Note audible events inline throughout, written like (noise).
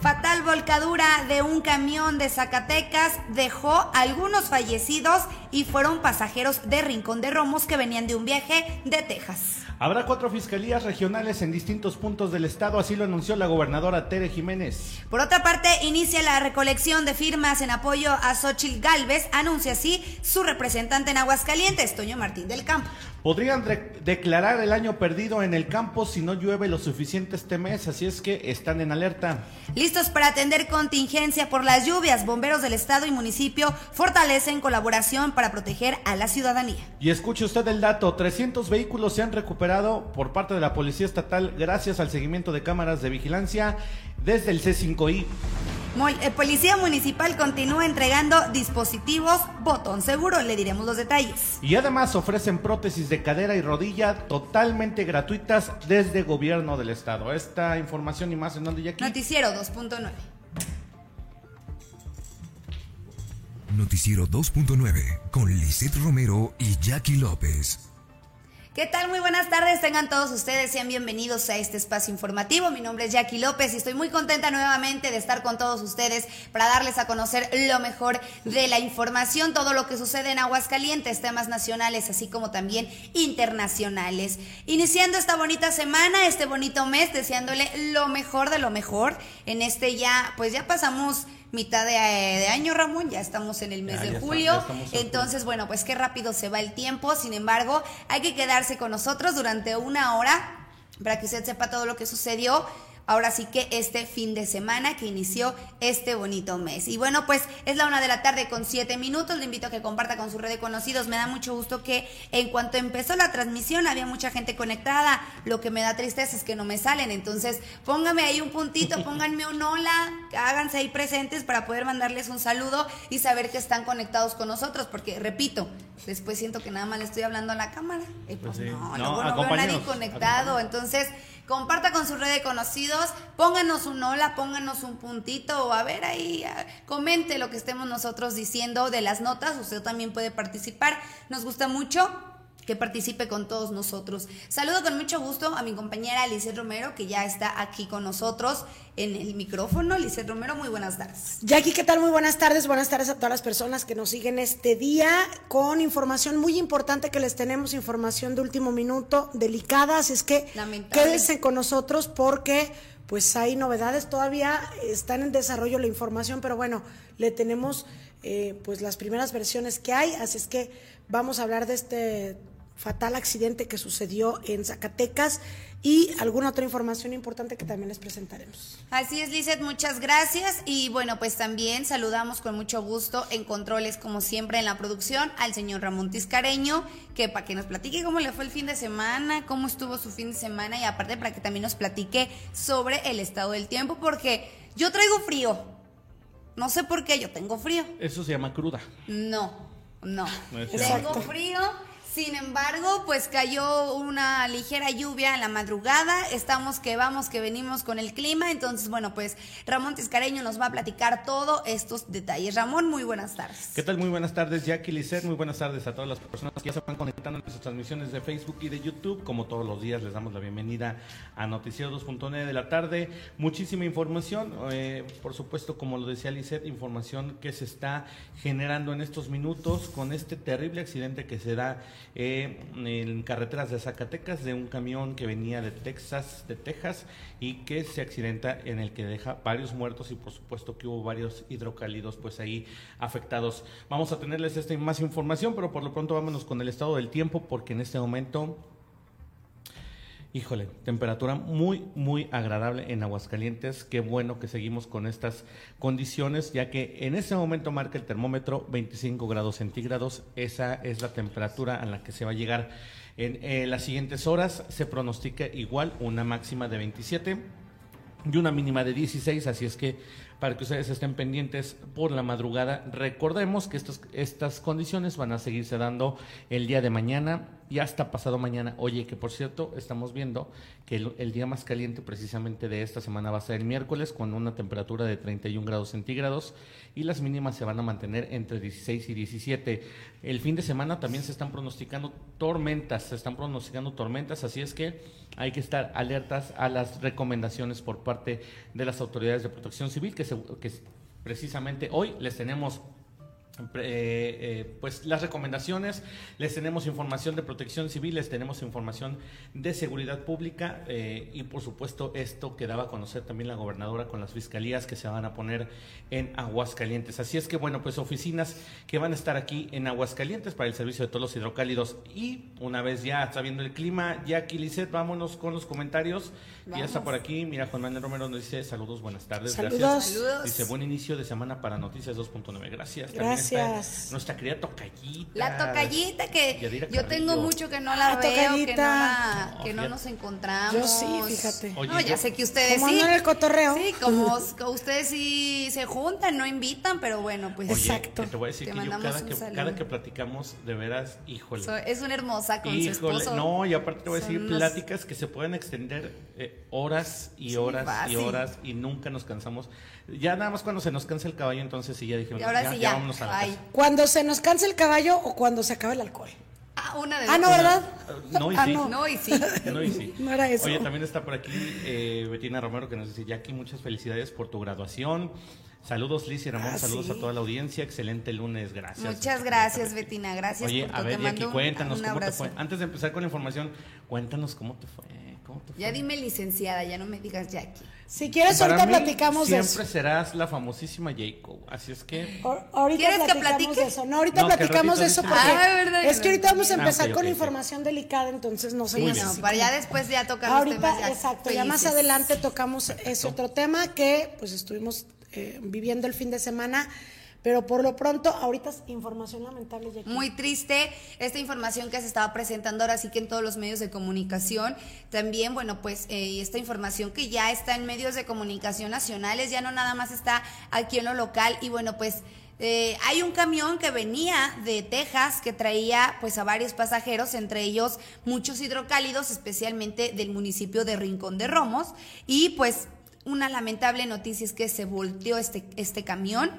Fatal volcadura de un camión de Zacatecas dejó algunos fallecidos y fueron pasajeros de Rincón de Romos que venían de un viaje de Texas. Habrá cuatro fiscalías regionales en distintos puntos del estado, así lo anunció la gobernadora Tere Jiménez. Por otra parte, inicia la recolección de firmas en apoyo a Xochitl Galvez, anuncia así su representante en Aguascalientes, Toño Martín del Campo. Podrían declarar el año perdido en el campo si no llueve lo suficiente este mes, así es que están en alerta. Listos para atender contingencia por las lluvias, bomberos del estado y municipio fortalecen colaboración para proteger a la ciudadanía. Y escuche usted el dato, 300 vehículos se han recuperado por parte de la Policía Estatal gracias al seguimiento de cámaras de vigilancia desde el C5I. Eh, Policía Municipal continúa entregando dispositivos botón seguro, le diremos los detalles. Y además ofrecen prótesis de cadera y rodilla totalmente gratuitas desde gobierno del estado. Esta información y más en donde ya aquí. Noticiero 2.9. Noticiero 2.9 con Lisette Romero y Jackie López. ¿Qué tal? Muy buenas tardes, tengan todos ustedes, sean bienvenidos a este espacio informativo. Mi nombre es Jackie López y estoy muy contenta nuevamente de estar con todos ustedes para darles a conocer lo mejor de la información, todo lo que sucede en Aguascalientes, temas nacionales así como también internacionales. Iniciando esta bonita semana, este bonito mes, deseándole lo mejor de lo mejor. En este ya, pues ya pasamos mitad de, año, Ramón, ya estamos en el mes de julio. Entonces, bueno, pues qué rápido se va el tiempo. Sin embargo, hay que quedarse con nosotros durante una hora para que usted sepa todo lo que sucedió ahora sí que este fin de semana que inició este bonito mes. Y bueno, pues es la una de la tarde con siete minutos. Le invito a que comparta con su red de conocidos. Me da mucho gusto que en cuanto empezó la transmisión había mucha gente conectada. Lo que me da tristeza es que no me salen. Entonces, póngame ahí un puntito, (laughs) pónganme un hola, háganse ahí presentes para poder mandarles un saludo y saber que están conectados con nosotros. Porque, repito, después siento que nada más le estoy hablando a la cámara. Y pues, pues no, no, no veo a nadie conectado. Entonces, comparta con su red de conocidos, pónganos un hola, pónganos un puntito o a ver ahí, comente lo que estemos nosotros diciendo de las notas, usted también puede participar, nos gusta mucho que participe con todos nosotros. Saludo con mucho gusto a mi compañera Lizeth Romero, que ya está aquí con nosotros en el micrófono. Lizeth Romero, muy buenas tardes. Jackie, ¿qué tal? Muy buenas tardes. Buenas tardes a todas las personas que nos siguen este día con información muy importante que les tenemos, información de último minuto, delicada, así es que quédense con nosotros porque pues hay novedades, todavía están en desarrollo la información, pero bueno, le tenemos eh, pues las primeras versiones que hay, así es que vamos a hablar de este fatal accidente que sucedió en Zacatecas y alguna otra información importante que también les presentaremos. Así es, Lizeth, muchas gracias. Y bueno, pues también saludamos con mucho gusto en controles, como siempre, en la producción, al señor Ramón Tiscareño, que para que nos platique cómo le fue el fin de semana, cómo estuvo su fin de semana y aparte para que también nos platique sobre el estado del tiempo, porque yo traigo frío. No sé por qué, yo tengo frío. Eso se llama cruda. No, no. no tengo frío sin embargo, pues cayó una ligera lluvia en la madrugada. Estamos que vamos, que venimos con el clima. Entonces, bueno, pues Ramón Tiscareño nos va a platicar todos estos detalles. Ramón, muy buenas tardes. ¿Qué tal? Muy buenas tardes, Jackie Lisset. Muy buenas tardes a todas las personas que ya se van conectando en nuestras transmisiones de Facebook y de YouTube. Como todos los días, les damos la bienvenida a Noticiero 2.9 de la tarde. Muchísima información. Eh, por supuesto, como lo decía Lisset, información que se está generando en estos minutos con este terrible accidente que se da eh, en carreteras de Zacatecas de un camión que venía de Texas, de Texas, y que se accidenta en el que deja varios muertos y por supuesto que hubo varios hidrocálidos pues ahí afectados. Vamos a tenerles esta más información, pero por lo pronto vámonos con el estado del tiempo porque en este momento Híjole, temperatura muy, muy agradable en Aguascalientes. Qué bueno que seguimos con estas condiciones, ya que en este momento marca el termómetro 25 grados centígrados. Esa es la temperatura a la que se va a llegar en eh, las siguientes horas. Se pronostica igual una máxima de 27 y una mínima de 16, así es que para que ustedes estén pendientes por la madrugada. Recordemos que estas condiciones van a seguirse dando el día de mañana y hasta pasado mañana. Oye, que por cierto, estamos viendo que el, día más caliente precisamente de esta semana va a ser el miércoles con una temperatura de 31 grados centígrados y las mínimas se van a mantener entre 16 y 17. El fin de semana también se están pronosticando tormentas, se están pronosticando tormentas, así es que hay que estar alertas a las recomendaciones por parte de las autoridades de protección civil que, que precisamente hoy les tenemos eh, eh, pues las recomendaciones, les tenemos información de protección civil, les tenemos información de seguridad pública eh, y por supuesto esto que daba a conocer también la gobernadora con las fiscalías que se van a poner en Aguascalientes. Así es que bueno, pues oficinas que van a estar aquí en Aguascalientes para el servicio de todos los hidrocálidos y una vez ya está viendo el clima, Jackie Lisset, vámonos con los comentarios. Ya está por aquí, mira Juan Manuel Romero nos dice saludos, buenas tardes, gracias. Dice buen inicio de semana para Noticias 2.9, gracias. Gracias nuestra querida tocallita. La tocallita que yo tengo mucho que no la, veo, que no, que no nos encontramos. Yo sí, fíjate. no, ya sé que ustedes sí. el cotorreo. Sí, como, ustedes sí se juntan, no invitan, pero bueno, pues. Exacto. Te voy a decir que yo cada que, cada que platicamos, de veras, híjole. es una hermosa con su esposo. No, y aparte te voy a decir pláticas que se pueden extender eh, horas y horas y horas y nunca nos cansamos. Ya nada más cuando se nos cansa el caballo, entonces sí ya dijimos, ya, ya, vámonos a la casa. Cuando se nos cansa el caballo o cuando se acaba el alcohol. Ah, una de Ah, no, ¿verdad? No y ah, sí. no. y sí. (laughs) No y sí. No era eso. Oye, también está por aquí eh, Betina Romero que nos dice, Jackie, muchas felicidades por tu graduación. Saludos Liz y Ramón, ah, saludos a toda la audiencia. Excelente lunes, gracias. Muchas gracias, Betina, gracias. Oye, a ver, Jackie, cuéntanos cómo te fue. Antes de empezar con la información, cuéntanos cómo te fue. ¿Cómo te fue? Ya dime licenciada, ya no me digas Jackie. Si quieres, ahorita platicamos de eso. Siempre serás la famosísima Jacob. Así es que. ahorita ¿Quieres que platique? eso. No, ahorita platicamos de eso porque. Ah, es que ahorita vamos a ah, empezar con información delicada, entonces no sé. Bueno, para ya después ya tocamos Ahorita, exacto. Ya más adelante tocamos ese otro tema que pues estuvimos eh, viviendo el fin de semana pero por lo pronto, ahorita es información lamentable. Muy triste esta información que se estaba presentando ahora sí que en todos los medios de comunicación. También, bueno, pues eh, esta información que ya está en medios de comunicación nacionales, ya no nada más está aquí en lo local. Y bueno, pues eh, hay un camión que venía de Texas que traía pues a varios pasajeros, entre ellos muchos hidrocálidos, especialmente del municipio de Rincón de Romos. Y pues una lamentable noticia es que se volteó este, este camión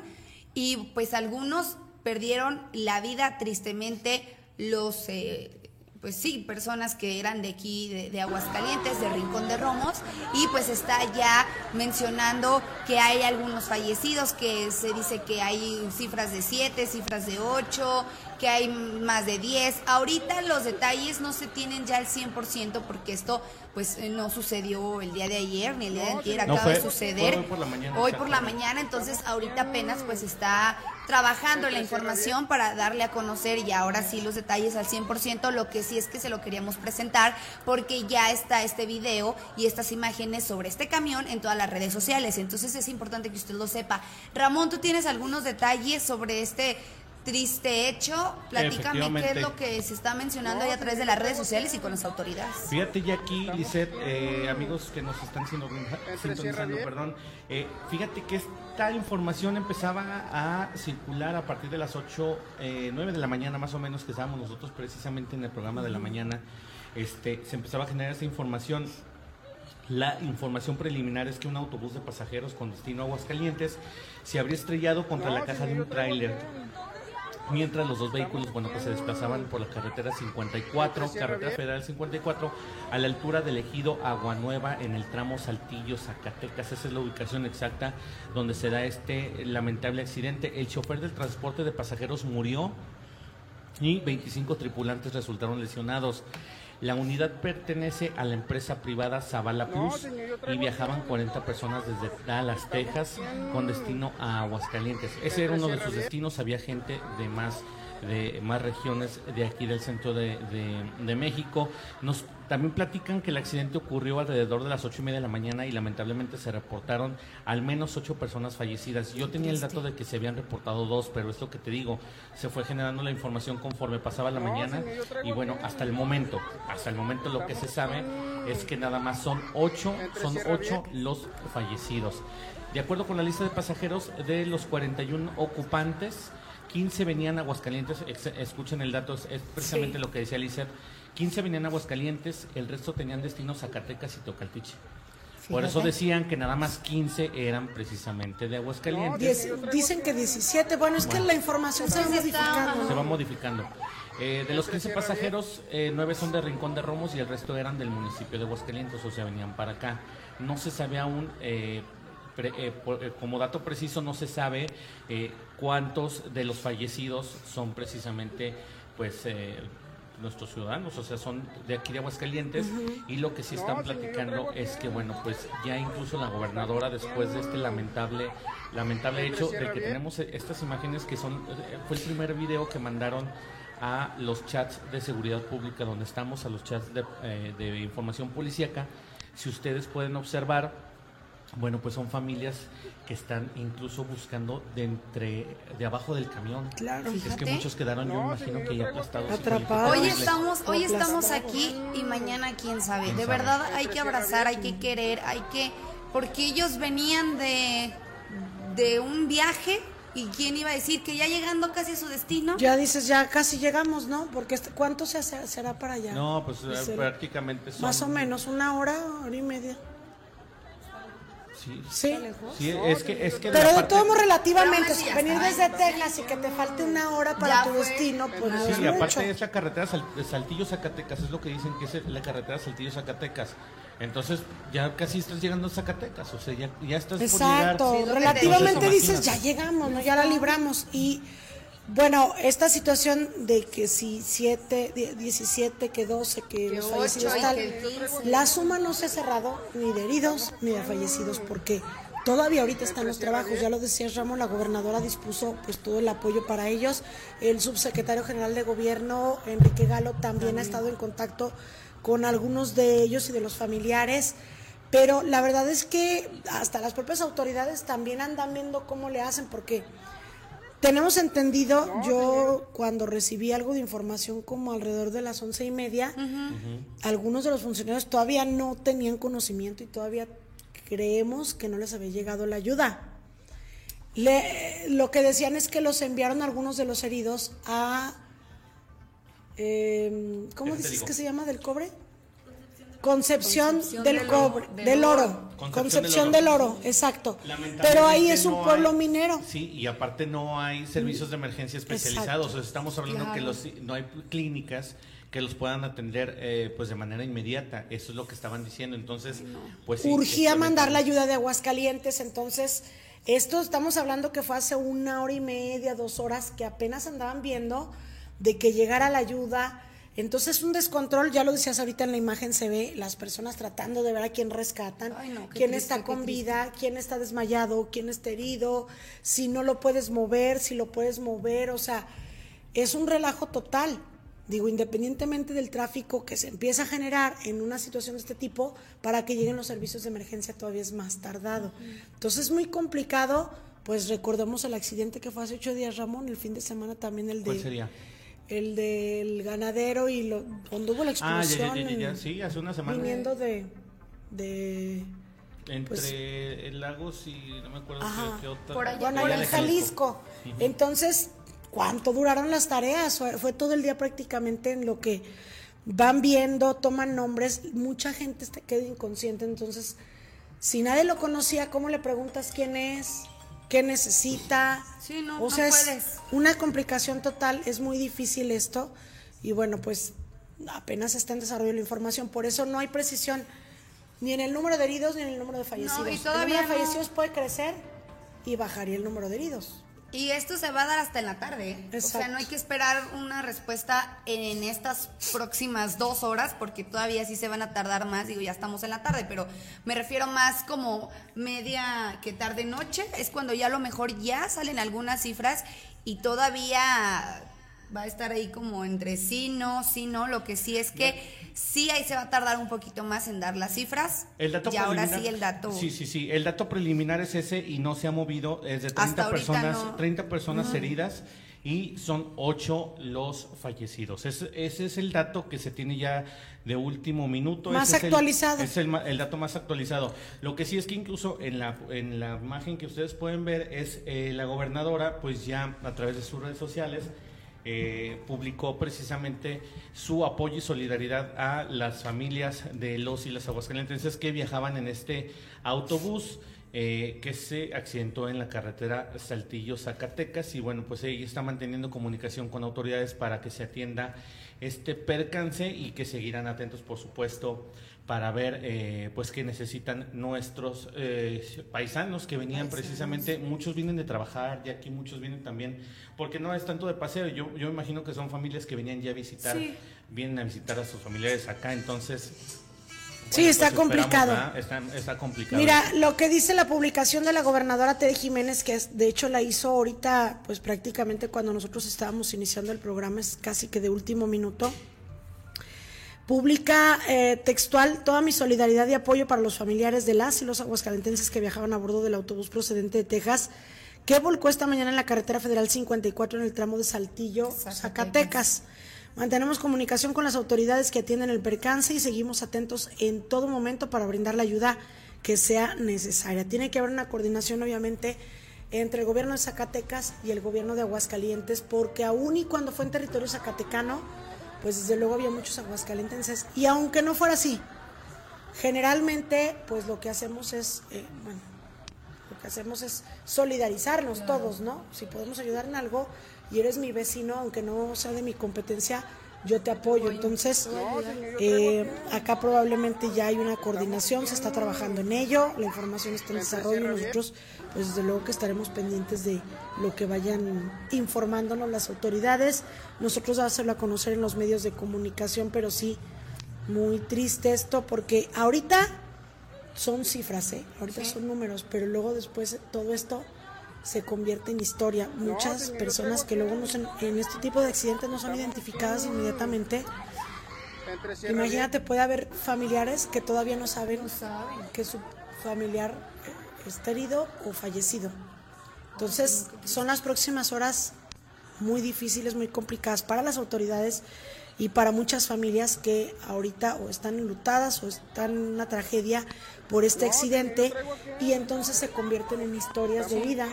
y pues algunos perdieron la vida tristemente los eh, pues sí, personas que eran de aquí, de, Aguascalientes, de Rincón de Romos, y pues está ya mencionando que hay algunos fallecidos, que se dice que hay cifras de siete, cifras de ocho, que hay más de 10. Ahorita los detalles no se tienen ya al 100% porque esto pues eh, no sucedió el día de ayer ni el día de ayer, acaba de suceder. Hoy por la mañana. Hoy por la mañana, entonces ahorita apenas pues está trabajando la información para darle a conocer y ahora sí los detalles al 100%, lo que sí es que se lo queríamos presentar porque ya está este video y estas imágenes sobre este camión en todas las redes sociales, entonces es importante que usted lo sepa. Ramón, ¿tú tienes algunos detalles sobre este triste hecho. Platícame qué es lo que se está mencionando ahí a través de las redes sociales y con las autoridades. Fíjate ya aquí, Lisette, eh, amigos que nos están sintonizando, perdón, eh, fíjate que esta información empezaba a circular a partir de las 8, eh, 9 de la mañana más o menos, que estábamos nosotros precisamente en el programa de la mañana, este, se empezaba a generar esa información. La información preliminar es que un autobús de pasajeros con destino a Aguascalientes se habría estrellado contra la caja de un tráiler mientras los dos vehículos, bueno, pues se desplazaban por la carretera 54, carretera federal 54, a la altura del ejido Agua Nueva en el tramo Saltillo, Zacatecas. Esa es la ubicación exacta donde se da este lamentable accidente. El chofer del transporte de pasajeros murió y 25 tripulantes resultaron lesionados. La unidad pertenece a la empresa privada Zavala Plus y viajaban 40 personas desde Dallas, Texas, con destino a Aguascalientes. Ese era uno de sus destinos, había gente de más de más regiones de aquí del centro de, de México. Nos también platican que el accidente ocurrió alrededor de las ocho y media de la mañana y lamentablemente se reportaron al menos ocho personas fallecidas. Yo tenía el dato de que se habían reportado dos, pero esto que te digo, se fue generando la información conforme pasaba la mañana y bueno, hasta el momento, hasta el momento lo que se sabe es que nada más son ocho, son ocho los fallecidos. De acuerdo con la lista de pasajeros de los 41 ocupantes, 15 venían a Aguascalientes, escuchen el dato, es precisamente lo que decía Lizeth 15 venían a Aguascalientes, el resto tenían destinos Zacatecas y Tocaltiche. Por eso decían que nada más 15 eran precisamente de Aguascalientes. dicen que 17, bueno, es que la información se va modificando. Se va modificando. Eh, de los 15 pasajeros, eh, 9 son de Rincón de Romos y el resto eran del municipio de Aguascalientes, o sea, venían para acá. No se sabe aún, eh, eh, como dato preciso, no se sabe cuántos de los fallecidos son precisamente, pues, nuestros ciudadanos, o sea, son de aquí de Aguascalientes y lo que sí están platicando es que, bueno, pues ya incluso la gobernadora después de este lamentable lamentable hecho de que tenemos estas imágenes que son, eh, fue el primer video que mandaron a los chats de seguridad pública donde estamos, a los chats de, eh, de información policíaca, si ustedes pueden observar, bueno, pues son familias que están incluso buscando de entre de abajo del camión. Claro. Es que muchos quedaron, yo imagino que ya aplastados. Atrapados. Hoy estamos, hoy estamos aquí y mañana quién sabe. De verdad hay que abrazar, hay que querer, hay que porque ellos venían de de un viaje y quién iba a decir que ya llegando casi a su destino. Ya dices, ya casi llegamos, ¿no? Porque este, ¿cuánto se será para allá? No, pues, eh, prácticamente son... Más o menos, una hora, hora y media. Sí, sí. es que, es que Pero de todo modo relativamente, venir desde Texas y que te falte una hora para tu destino, pues no Sí, y aparte es la carretera Saltillo-Zacatecas, es lo que dicen que es la carretera Saltillo-Zacatecas. Entonces ya casi estás llegando a Zacatecas, o sea, ya, ya estás Exacto, por llegar. relativamente dices, ya llegamos, ¿no? ya la libramos. Y bueno, esta situación de que si 7, 17, que 12, que, los fallecidos tal, la suma no se ha cerrado ni de heridos ni de fallecidos, porque todavía ahorita están los trabajos, ya lo decía Ramón, la gobernadora dispuso pues todo el apoyo para ellos, el subsecretario general de gobierno, Enrique Galo, también ha estado en contacto con algunos de ellos y de los familiares, pero la verdad es que hasta las propias autoridades también andan viendo cómo le hacen, porque tenemos entendido, yo cuando recibí algo de información como alrededor de las once y media, algunos de los funcionarios todavía no tenían conocimiento y todavía creemos que no les había llegado la ayuda. lo que decían es que los enviaron algunos de los heridos a... Eh, ¿Cómo dices que se llama del cobre? Concepción, del, cobre, del, oro. Concepción, del, oro. exacto. Pero ahí es un pueblo minero. Sí, y aparte no hay servicios de emergencia especializados. estamos hablando que los, no hay clínicas que los puedan atender eh, pues de manera inmediata. Eso es lo que estaban diciendo. Entonces, pues urgía mandar la ayuda de Aguascalientes. Entonces, esto estamos hablando que fue hace una hora y media, dos horas que apenas andaban viendo de que llegara la ayuda entonces un descontrol, ya lo decías ahorita en la imagen, se ve las personas tratando de ver a quién rescatan, quién está con vida, quién está desmayado, quién está herido, si no lo puedes mover, si lo puedes mover, o sea, es un relajo total. Digo, independientemente del tráfico que se empieza a generar en una situación de este tipo, para que lleguen los servicios de emergencia todavía es más tardado. Entonces es muy complicado, pues recordemos el accidente que fue hace ocho días, Ramón, el fin de semana también el de... ¿Cuál sería? El del ganadero y lo, cuando hubo la explosión. Ah, ya, ya, ya, sí, hace una semana. Viniendo de. de entre pues, Lagos y no me acuerdo qué, otra. Por allá, bueno, en Jalisco. Entonces, ¿cuánto duraron las tareas? Fue, todo el día prácticamente en lo que van viendo, toman nombres, mucha gente queda inconsciente, entonces, si nadie lo conocía, ¿cómo le preguntas quién es? Qué necesita. Sí, no, o sea, es una complicación total, es muy difícil esto y bueno, pues apenas está en desarrollo la información, por eso no hay precisión ni en el número de heridos ni en el número de fallecidos. y todavía el número de fallecidos puede crecer y bajaría el número de heridos. Y esto se va a dar hasta en la tarde. ¿eh? O sea, no hay que esperar una respuesta en estas próximas dos horas, porque todavía sí se van a tardar más. Digo, ya estamos en la tarde, pero me refiero más como media que tarde noche. Es cuando ya a lo mejor ya salen algunas cifras y todavía va a estar ahí como entre sí, no, sí, no. Lo que sí es que sí ahí se va a tardar un poquito más en dar las cifras. El dato y ahora sí el dato. Sí, sí, sí. El dato preliminar es ese y no se ha movido. Es de 30 personas, 30 personas heridas y son 8 los fallecidos. ese es el dato que se tiene ya de último minuto. Más actualizado. Es, el, el, dato más actualizado. Lo que sí es que incluso en la, en la imagen que ustedes pueden ver es eh, la gobernadora, pues ya a través de sus redes sociales, eh, publicó precisamente su apoyo y solidaridad a las familias de los y las aguascalentenses que viajaban en este autobús. Eh, que se accidentó en la carretera Saltillo-Zacatecas y bueno, pues ella está manteniendo comunicación con autoridades para que se atienda este percance y que seguirán atentos, por supuesto, para ver eh, pues qué necesitan nuestros eh, paisanos que venían precisamente, muchos vienen de trabajar, y aquí muchos vienen también, porque no es tanto de paseo, yo, yo imagino que son familias que venían ya a visitar, vienen a visitar a sus familiares acá, entonces Sí, está pues complicado. Está, complicado. Mira, lo que dice la publicación de la gobernadora Tere Jiménez, que de hecho la hizo ahorita, pues prácticamente cuando nosotros estábamos iniciando el programa, es casi que de último minuto. Publica eh, textual toda mi solidaridad y apoyo para los familiares de las y los aguascalentenses que viajaban a bordo del autobús procedente de Texas, que volcó esta mañana en la carretera federal 54 en el tramo de Saltillo, Zacatecas. Mantenemos comunicación con las autoridades que atienden el percance y seguimos atentos en todo momento para brindar la ayuda que sea necesaria. Tiene que haber una coordinación, obviamente, entre el gobierno de Zacatecas y el gobierno de Aguascalientes, porque aún y cuando fue en territorio zacatecano, pues desde luego había muchos aguascalentenses. Y aunque no fuera así, generalmente, pues lo que hacemos es, eh, bueno, lo que hacemos es solidarizarnos todos, ¿no? Si podemos ayudar en algo, y eres mi vecino, aunque no sea de mi competencia, yo te apoyo. Entonces, eh, acá probablemente ya hay una coordinación, se está trabajando en ello, la información está en desarrollo y nosotros, pues desde luego que estaremos pendientes de lo que vayan informándonos las autoridades. Nosotros vamos a hacerlo a conocer en los medios de comunicación, pero sí, muy triste esto, porque ahorita son cifras, ¿eh? ahorita son números, pero luego después todo esto se convierte en historia. Muchas personas que luego no son, en este tipo de accidentes no son identificadas inmediatamente. Imagínate, puede haber familiares que todavía no saben, que su familiar está herido o fallecido. Entonces, son las próximas horas muy difíciles, muy complicadas para las autoridades y para muchas familias que ahorita o están enlutadas o están en una tragedia por este accidente y entonces se convierten en historias de vida,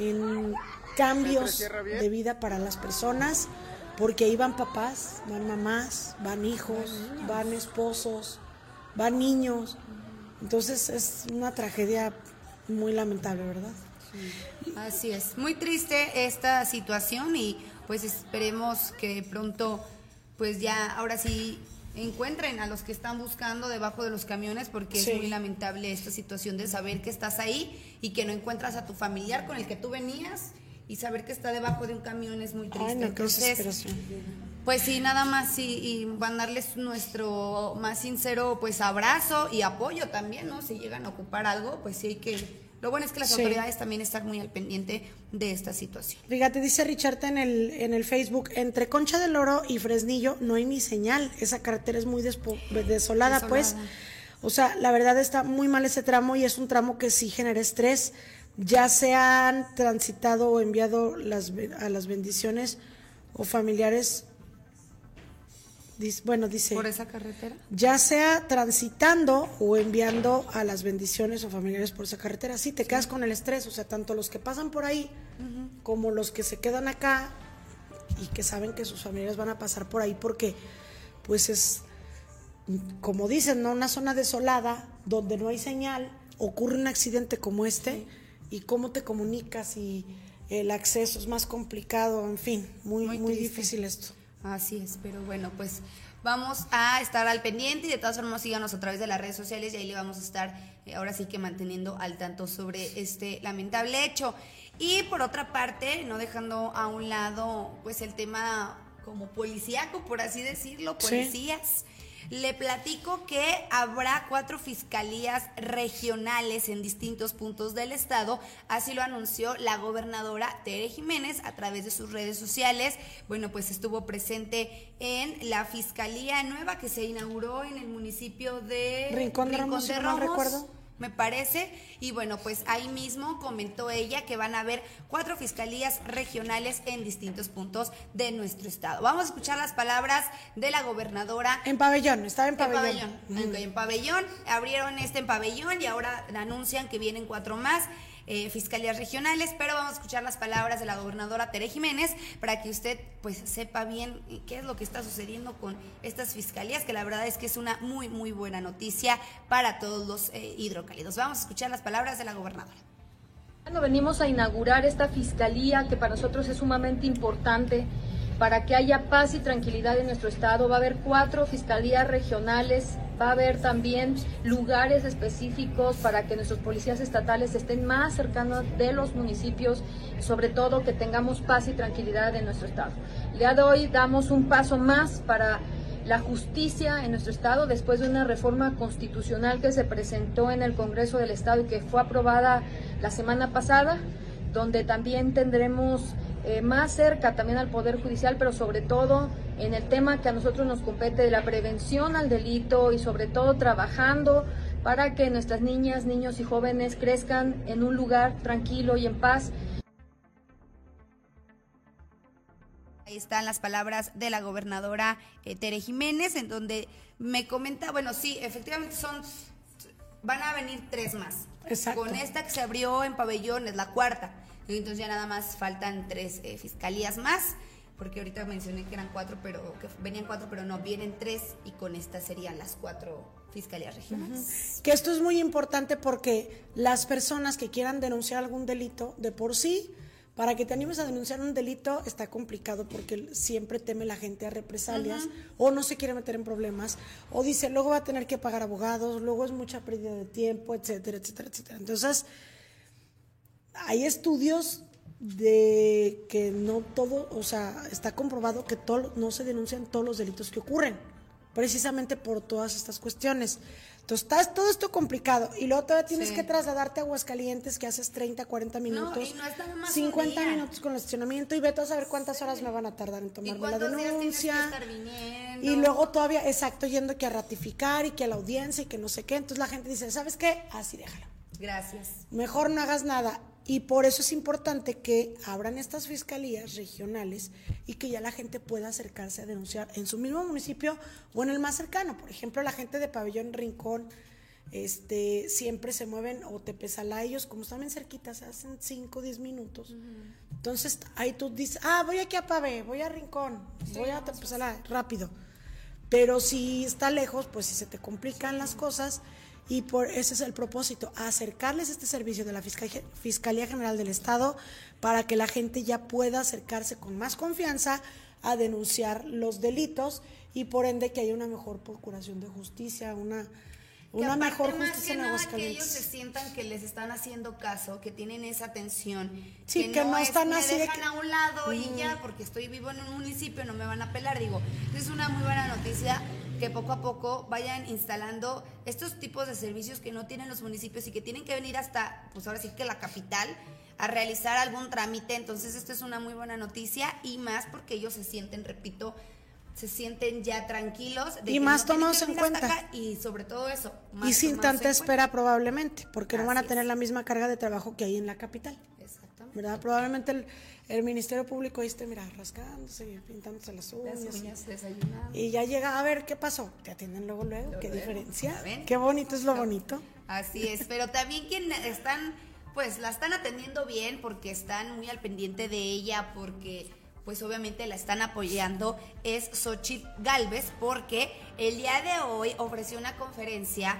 en cambios de vida para las personas, porque ahí van papás, van mamás, van hijos, van esposos, van niños. Entonces es una tragedia muy lamentable, ¿verdad? Así es, muy triste esta situación y pues esperemos que pronto pues ya ahora sí encuentren a los que están buscando debajo de los camiones porque es muy lamentable esta situación de saber que estás ahí y que no encuentras a tu familiar con el que tú venías y saber que está debajo de un camión es muy triste. Entonces, pues sí, nada más sí, y van a darles nuestro más sincero pues abrazo y apoyo también, ¿no? Si llegan a ocupar algo, pues sí hay que lo bueno es que las autoridades también están muy al pendiente de esta situación. Fíjate, dice Richard en el, en el Facebook, entre Concha del Oro y Fresnillo no hay ni señal. Esa carretera es muy desolada, pues. O sea, la verdad está muy mal ese tramo y es un tramo que sí genera estrés. Ya se han transitado o enviado las, a las bendiciones o familiares bueno, dice. ¿Por esa carretera? Ya sea transitando o enviando a las bendiciones o familiares por esa carretera. Sí, te quedas con el estrés. O sea, tanto los que pasan por ahí como los que se quedan acá y que saben que sus familiares van a pasar por ahí porque, pues es, como dicen, ¿no? Una zona desolada donde no hay señal, ocurre un accidente como este y cómo te comunicas y el acceso es más complicado, en fin, muy, muy, muy difícil esto. Así es, pero bueno, pues vamos a estar al pendiente y de todas formas síganos a través de las redes sociales y ahí le vamos a estar eh, ahora sí que manteniendo al tanto sobre este lamentable hecho. Y por otra parte, no dejando a un lado pues el tema como policíaco, por así decirlo, policías. Le platico que habrá cuatro fiscalías regionales en distintos puntos del estado, así lo anunció la gobernadora Tere Jiménez a través de sus redes sociales. Bueno, pues estuvo presente en la fiscalía nueva que se inauguró en el municipio de Rincón de Ramos, recuerdo me parece. Y bueno, pues ahí mismo comentó ella que van a haber cuatro fiscalías regionales en distintos puntos de nuestro estado. Vamos a escuchar las palabras de la gobernadora. En pabellón, estaba en pabellón. En pabellón, en pabellón. Abrieron este en pabellón y ahora anuncian que vienen cuatro más. Eh, fiscalías regionales, pero vamos a escuchar las palabras de la gobernadora Tere Jiménez para que usted pues sepa bien qué es lo que está sucediendo con estas fiscalías, que la verdad es que es una muy, muy buena noticia para todos los eh, hidrocálidos. Vamos a escuchar las palabras de la gobernadora. Bueno, venimos a inaugurar esta fiscalía que para nosotros es sumamente importante para que haya paz y tranquilidad en nuestro estado. Va a haber cuatro fiscalías regionales, va a haber también lugares específicos para que nuestros policías estatales estén más cercanos de los municipios, sobre todo que tengamos paz y tranquilidad en nuestro estado. El día de hoy damos un paso más para la justicia en nuestro estado después de una reforma constitucional que se presentó en el Congreso del Estado y que fue aprobada la semana pasada, donde también tendremos eh, más cerca también al Poder Judicial, pero sobre todo en el tema que a nosotros nos compete de la prevención al delito y sobre todo trabajando para que nuestras niñas, niños y jóvenes crezcan en un lugar tranquilo y en paz. Ahí están las palabras de la gobernadora eh, Tere Jiménez, en donde me comenta, bueno, sí, efectivamente son, van a venir tres más. Exacto. Con esta que se abrió en pabellón es la cuarta. Entonces ya nada más faltan tres eh, fiscalías más, porque ahorita mencioné que eran cuatro, pero que venían cuatro, pero no, vienen tres y con esta serían las cuatro fiscalías regionales. Que esto es muy importante porque las personas que quieran denunciar algún delito de por sí, para que te animes a denunciar un delito está complicado porque siempre teme la gente a represalias o no se quiere meter en problemas o dice luego va a tener que pagar abogados, luego es mucha pérdida de tiempo, etcétera, etcétera, etcétera. Entonces, hay estudios de que no todo, o sea, está comprobado que todo, no se denuncian todos los delitos que ocurren, precisamente por todas estas cuestiones. Entonces, está todo esto complicado. Y luego todavía tienes que trasladarte a Aguascalientes, que haces 30, 40 minutos, 50 minutos con el estacionamiento, y vete a saber cuántas horas me van a tardar en tomarme la denuncia. Y luego todavía, exacto, yendo que a ratificar y que a la audiencia y que no sé qué. Entonces la gente dice, ¿sabes qué? Así déjalo. Gracias. Mejor no hagas nada. Y por eso es importante que abran estas fiscalías regionales y que ya la gente pueda acercarse a denunciar en su mismo municipio o en el más cercano. Por ejemplo, la gente de Pabellón Rincón este, siempre se mueven o te ellos como están bien cerquitas, hacen 5 o 10 minutos. Entonces ahí tú dices, ah, voy aquí a Pavé, voy a Rincón, voy a Tepezalá, rápido. Pero si está lejos, pues si se te complican las cosas y por ese es el propósito, acercarles este servicio de la Fiscalía, General del Estado para que la gente ya pueda acercarse con más confianza a denunciar los delitos y por ende que haya una mejor procuración de justicia, una una mejor justicia en Aguascalientes. Que ellos se sientan que les están haciendo caso, que tienen esa atención. Sí, que, no, están me así. dejan a un lado y ya, porque estoy vivo en un municipio, no me van a pelar. Digo, es una muy buena noticia que poco a poco vayan instalando estos tipos de servicios que no tienen los municipios y que tienen que venir hasta, pues ahora sí que la capital, a realizar algún trámite. Entonces, esto es una muy buena noticia y más porque ellos se sienten, repito, se sienten ya tranquilos. De y más tomados en cuenta. y sobre todo eso. y sin tanta espera probablemente, porque no van a tener la misma carga de trabajo que hay en la capital. Exactamente. ¿Verdad? Probablemente el, el Ministerio Público ahí mira, rascándose, pintándose las uñas. Las uñas desayunando. Y ya llega a ver qué pasó. Te atienden luego, luego. ¿Qué diferencia? Qué bonito es lo bonito. Así es, (laughs) pero también quienes están, pues la están atendiendo bien porque están muy al pendiente de ella, porque pues obviamente la están apoyando, es Xochitl Galvez, porque el día de hoy ofreció una conferencia,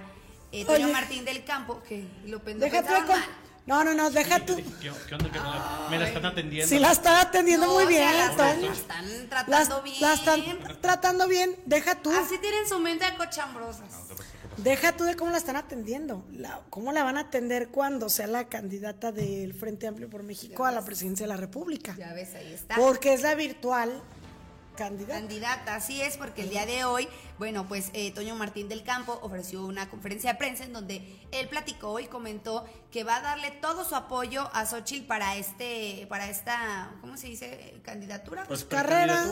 eh, Toño Martín del Campo, que lo pensaron mal. No, no, no, deja tú. ¿Qué, onda que no me la están atendiendo? Sí, la están atendiendo muy bien. La, están tratando bien. La están tratando bien, deja tú. Así tienen su mente acochambrosas. Deja tú de cómo la están atendiendo. ¿Cómo la van a atender cuando sea la candidata del Frente Amplio por México a la presidencia de la República? Ya ves, ahí está. Porque es la virtual candidata. Candidata, así es, porque el día de hoy bueno, pues eh, Toño Martín del Campo ofreció una conferencia de prensa en donde él platicó y comentó que va a darle todo su apoyo a Xochitl para este, para esta, ¿cómo se dice? Candidatura. Pues carrera,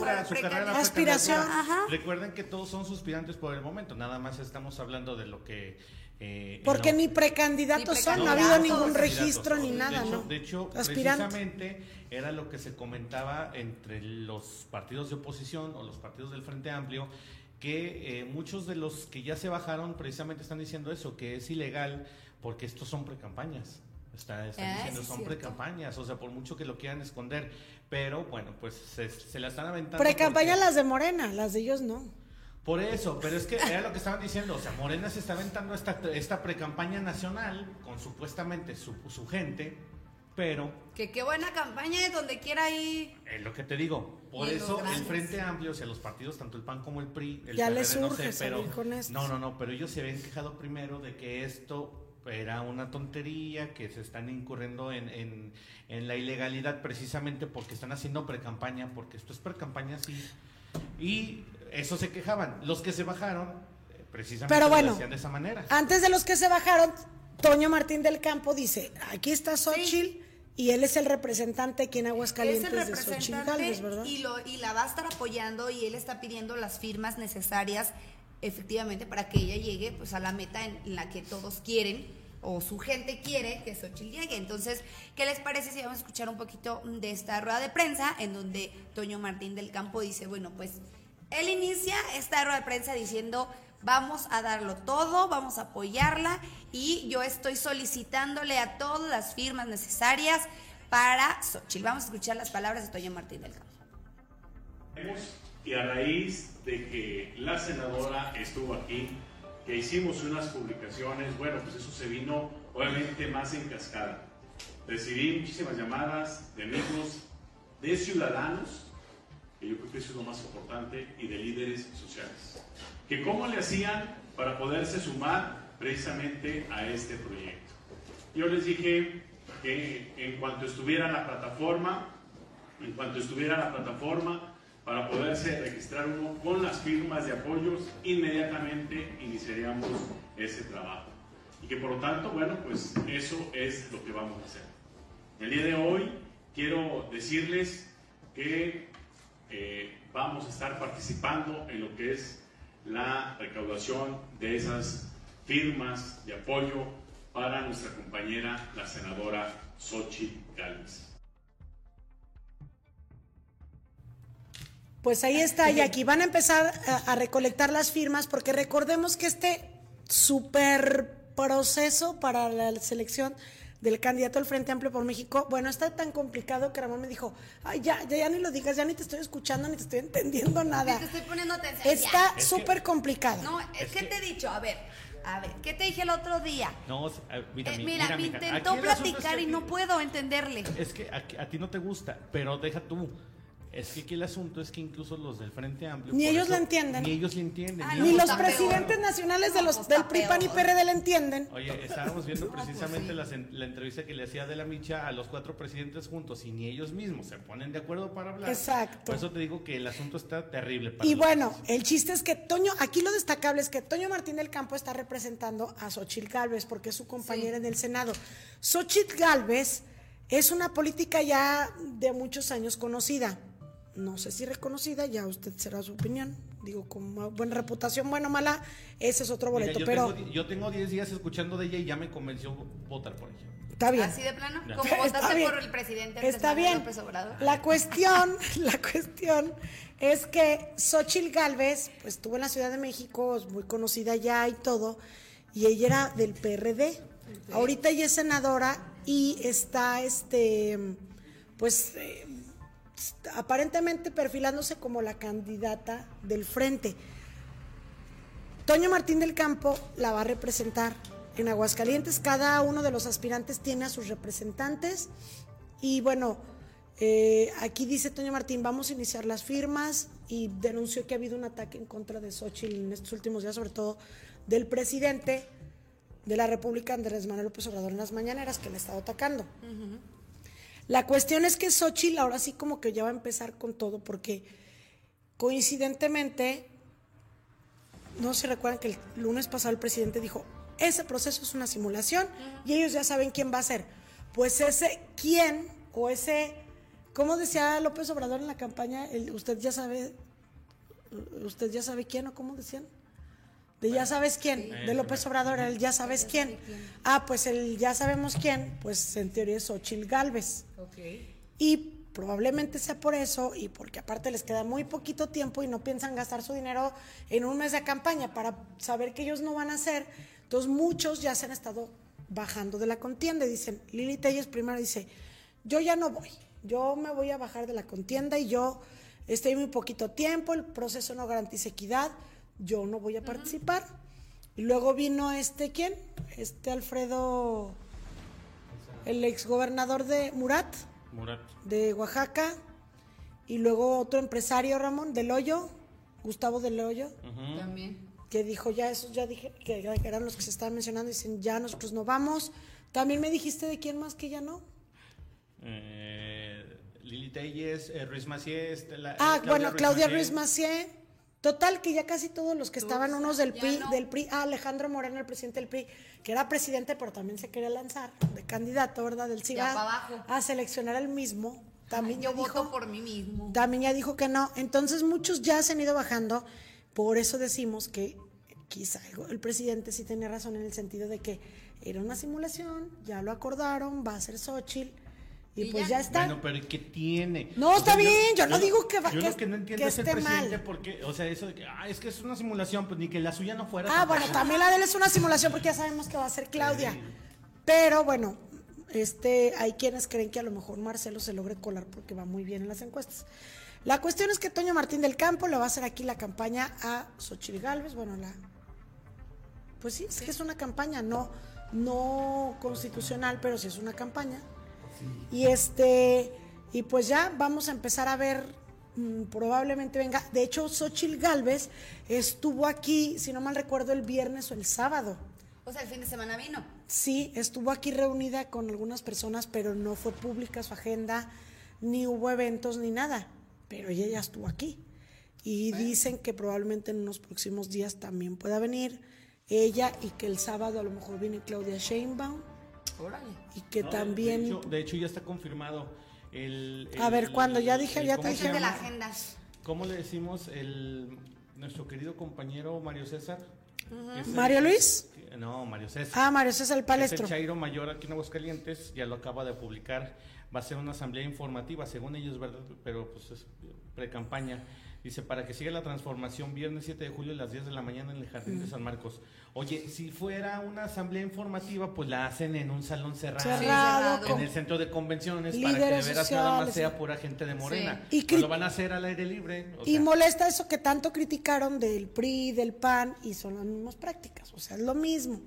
aspiración. Recuerden que todos son suspirantes por el momento, nada más estamos hablando de lo que eh, Porque ni precandidatos son, no, ha habido ningún registro ni nada, ¿no? De hecho, precisamente era lo que se comentaba entre los partidos de oposición o los partidos del Frente Amplio, que eh, muchos de los que ya se bajaron precisamente están diciendo eso, que es ilegal porque estos son precampañas. Está, están ah, diciendo, son precampañas, o sea, por mucho que lo quieran esconder, pero bueno, pues se, se la están aventando. Precampañas las de Morena, las de ellos no. Por eso, pero es que era lo que estaban diciendo, o sea, Morena se está aventando esta, esta precampaña nacional con supuestamente su, su gente, pero... Que qué buena campaña es donde quiera ir. Es lo que te digo, por eso el Frente Amplio, o sea, los partidos, tanto el PAN como el PRI, el ya les urge pero, con No, no, no, pero ellos se habían quejado primero de que esto era una tontería, que se están incurriendo en, en, en la ilegalidad precisamente porque están haciendo precampaña, porque esto es precampaña, sí. Y eso se quejaban. Los que se bajaron, eh, precisamente Pero bueno, de esa manera. Antes de los que se bajaron, Toño Martín del Campo dice, aquí está Xochitl. Y él es el representante aquí en Aguascalientes es el representante de ¿verdad? Y, lo, y la va a estar apoyando y él está pidiendo las firmas necesarias efectivamente para que ella llegue pues a la meta en la que todos quieren o su gente quiere que Xochitl llegue. Entonces, ¿qué les parece si vamos a escuchar un poquito de esta rueda de prensa en donde Toño Martín del Campo dice, bueno, pues él inicia esta rueda de prensa diciendo, vamos a darlo todo, vamos a apoyarla y yo estoy solicitándole a todas las firmas necesarias para Xochitl. Vamos a escuchar las palabras de Toño Martín del Campo. Y a raíz de que la senadora estuvo aquí, que hicimos unas publicaciones, bueno, pues eso se vino obviamente más en cascada. Recibí muchísimas llamadas de amigos, de ciudadanos, que yo creo que es lo más importante, y de líderes sociales. Que cómo le hacían para poderse sumar precisamente a este proyecto. Yo les dije que en cuanto estuviera la plataforma, en cuanto estuviera la plataforma, para poderse registrar uno con las firmas de apoyos, inmediatamente iniciaríamos ese trabajo. Y que por lo tanto, bueno, pues eso es lo que vamos a hacer. El día de hoy quiero decirles que eh, vamos a estar participando en lo que es la recaudación de esas firmas de apoyo para nuestra compañera, la senadora Xochitl Gálvez. Pues ahí está, y aquí van a empezar a, recolectar las firmas, porque recordemos que este super proceso para la selección del candidato al Frente Amplio por México, bueno, está tan complicado que Ramón me dijo, ay, ya, ya, ya ni lo digas, ya ni te estoy escuchando, ni te estoy entendiendo nada. Te estoy poniendo atención. Está súper complicado. No, es, que, te he dicho, a ver, a ver, ¿qué te dije el otro día? No, mira, eh, mira, me intentó platicar y no puedo entenderle. Es que a, a, ti no te gusta, pero deja tú. Es que aquí el asunto es que incluso los del Frente Amplio. Ni ellos lo entienden. Ni ellos lo entienden. ni, los presidentes nacionales de los, del PRI, PAN y PRD lo entienden. Oye, estábamos viendo precisamente la, entrevista que le hacía de la Micha a los cuatro presidentes juntos y ni ellos mismos se ponen de acuerdo para hablar. Exacto. Por eso te digo que el asunto está terrible. y bueno, el chiste es que Toño, aquí lo destacable es que Toño Martín del Campo está representando a Xochitl Galvez porque es su compañera en el Senado. Xochitl Galvez es una política ya de muchos años conocida no sé si reconocida, ya usted será su opinión. Digo, con buena reputación, buena o mala, ese es otro boleto. yo pero tengo, yo tengo 10 días escuchando de ella y ya me convenció votar por ella. Está bien. ¿Así de plano? ¿Cómo votaste por el presidente? Está bien. La cuestión, (laughs) la cuestión es que Xochil Gálvez, pues estuvo en la Ciudad de México, es muy conocida ya y todo, y ella era del PRD. Ahorita ella es senadora y está, este, pues... Eh, aparentemente perfilándose como la candidata del frente. Toño Martín del Campo la va a representar en Aguascalientes. Cada uno de los aspirantes tiene a sus representantes. Y bueno, eh, aquí dice Toño Martín, vamos a iniciar las firmas y denunció que ha habido un ataque en contra de Xochitl en estos últimos días, sobre todo del presidente de la República, Andrés Manuel López Obrador, en las mañaneras, que le ha estado atacando. La cuestión es que Xochitl ahora sí como que ya va a empezar con todo porque coincidentemente no se recuerdan que el lunes pasado el presidente dijo, ese proceso es una simulación y ellos ya saben quién va a ser. Pues ese quién o ese, ¿cómo decía López Obrador en la campaña? El, usted ya sabe, usted ya sabe quién o cómo decían. De ya sabes quién, de López Obrador, el ya sabes quién. Ah, pues el ya sabemos quién, pues en teoría es Ochil Galvez. Y probablemente sea por eso y porque aparte les queda muy poquito tiempo y no piensan gastar su dinero en un mes de campaña para saber que ellos no van a hacer. Entonces muchos ya se han estado bajando de la contienda y dicen, Lili Telles primero dice, yo ya no voy, yo me voy a bajar de la contienda y yo estoy muy poquito tiempo, el proceso no garantiza equidad yo no voy a participar. Y luego vino este, ¿quién? Este Alfredo, el exgobernador de Murat, Murat. de Oaxaca. Y luego otro empresario, Ramón, del Hoyo, Gustavo del Hoyo. También. Que dijo, ya esos ya dije, que eran los que se estaban mencionando, dicen, ya nosotros no vamos. También me dijiste de quién más que ya no. Eh, Lili Telles, eh, Ruiz Macié. ah, bueno, Claudia Ruiz Macié Total, que ya casi todos los que estaban, unos del PRI, del PRI, ah, Alejandro Moreno, el presidente del PRI, que era presidente, pero también se quería lanzar de candidato, ¿verdad? Del CIBA a seleccionar al mismo. También yo voto por mí mismo. También ya dijo que no. Entonces muchos ya se han ido bajando. Por eso decimos que quizá el presidente sí tenía razón en el sentido de que era una simulación, ya lo acordaron, va a ser Xochitl y, pues ya. está. Bueno, pero ¿qué tiene? No, está bien, yo, no digo que va Yo lo que no entiendo es el presidente porque, o sea, eso de que, ah, es que es una simulación, pues ni que la suya no fuera. Ah, bueno, también la de él es una simulación porque ya sabemos que va a ser Claudia. Pero bueno, este, hay quienes creen que a lo mejor Marcelo se logre colar porque va muy bien en las encuestas. La cuestión es que Toño Martín del Campo le va a hacer aquí la campaña a Xochitl Galvez, bueno, la pues sí, es que es una campaña, no, no constitucional, pero sí es una campaña. Y este, y pues ya vamos a empezar a ver, mm, probablemente venga. De hecho, Xochil Galvez estuvo aquí, si no mal recuerdo, el viernes o el sábado. O sea, el fin de semana vino. Sí, estuvo aquí reunida con algunas personas, pero no fue pública su agenda, ni hubo eventos ni nada. Pero ella ya estuvo aquí. Y dicen que probablemente en unos próximos días también pueda venir ella y que el sábado a lo mejor viene Claudia Sheinbaum y que también... De hecho, ya está confirmado el... a ver, cuando ya dije, ya te dije... de la agenda. ¿Cómo le decimos el nuestro querido compañero Mario César? ¿Mario Luis? No, Mario César. Ah, Mario César el palestro. Es el Chairo Mayor aquí en Aguascalientes, ya lo acaba de publicar. Va a ser una asamblea informativa, según ellos, ¿verdad? Pero pues es pre-campaña. Dice, para que siga la transformación, viernes 7 de julio a las 10 de la mañana en el Jardín de San Marcos. Oye, si fuera una asamblea informativa, pues la hacen en un salón cerrado, en el centro de convenciones, para que de veras nada más sea pura gente de Morena. Y pues lo van a hacer al aire libre. y molesta eso que tanto criticaron del PRI, del PAN, y son las mismas prácticas, o sea, es lo mismo.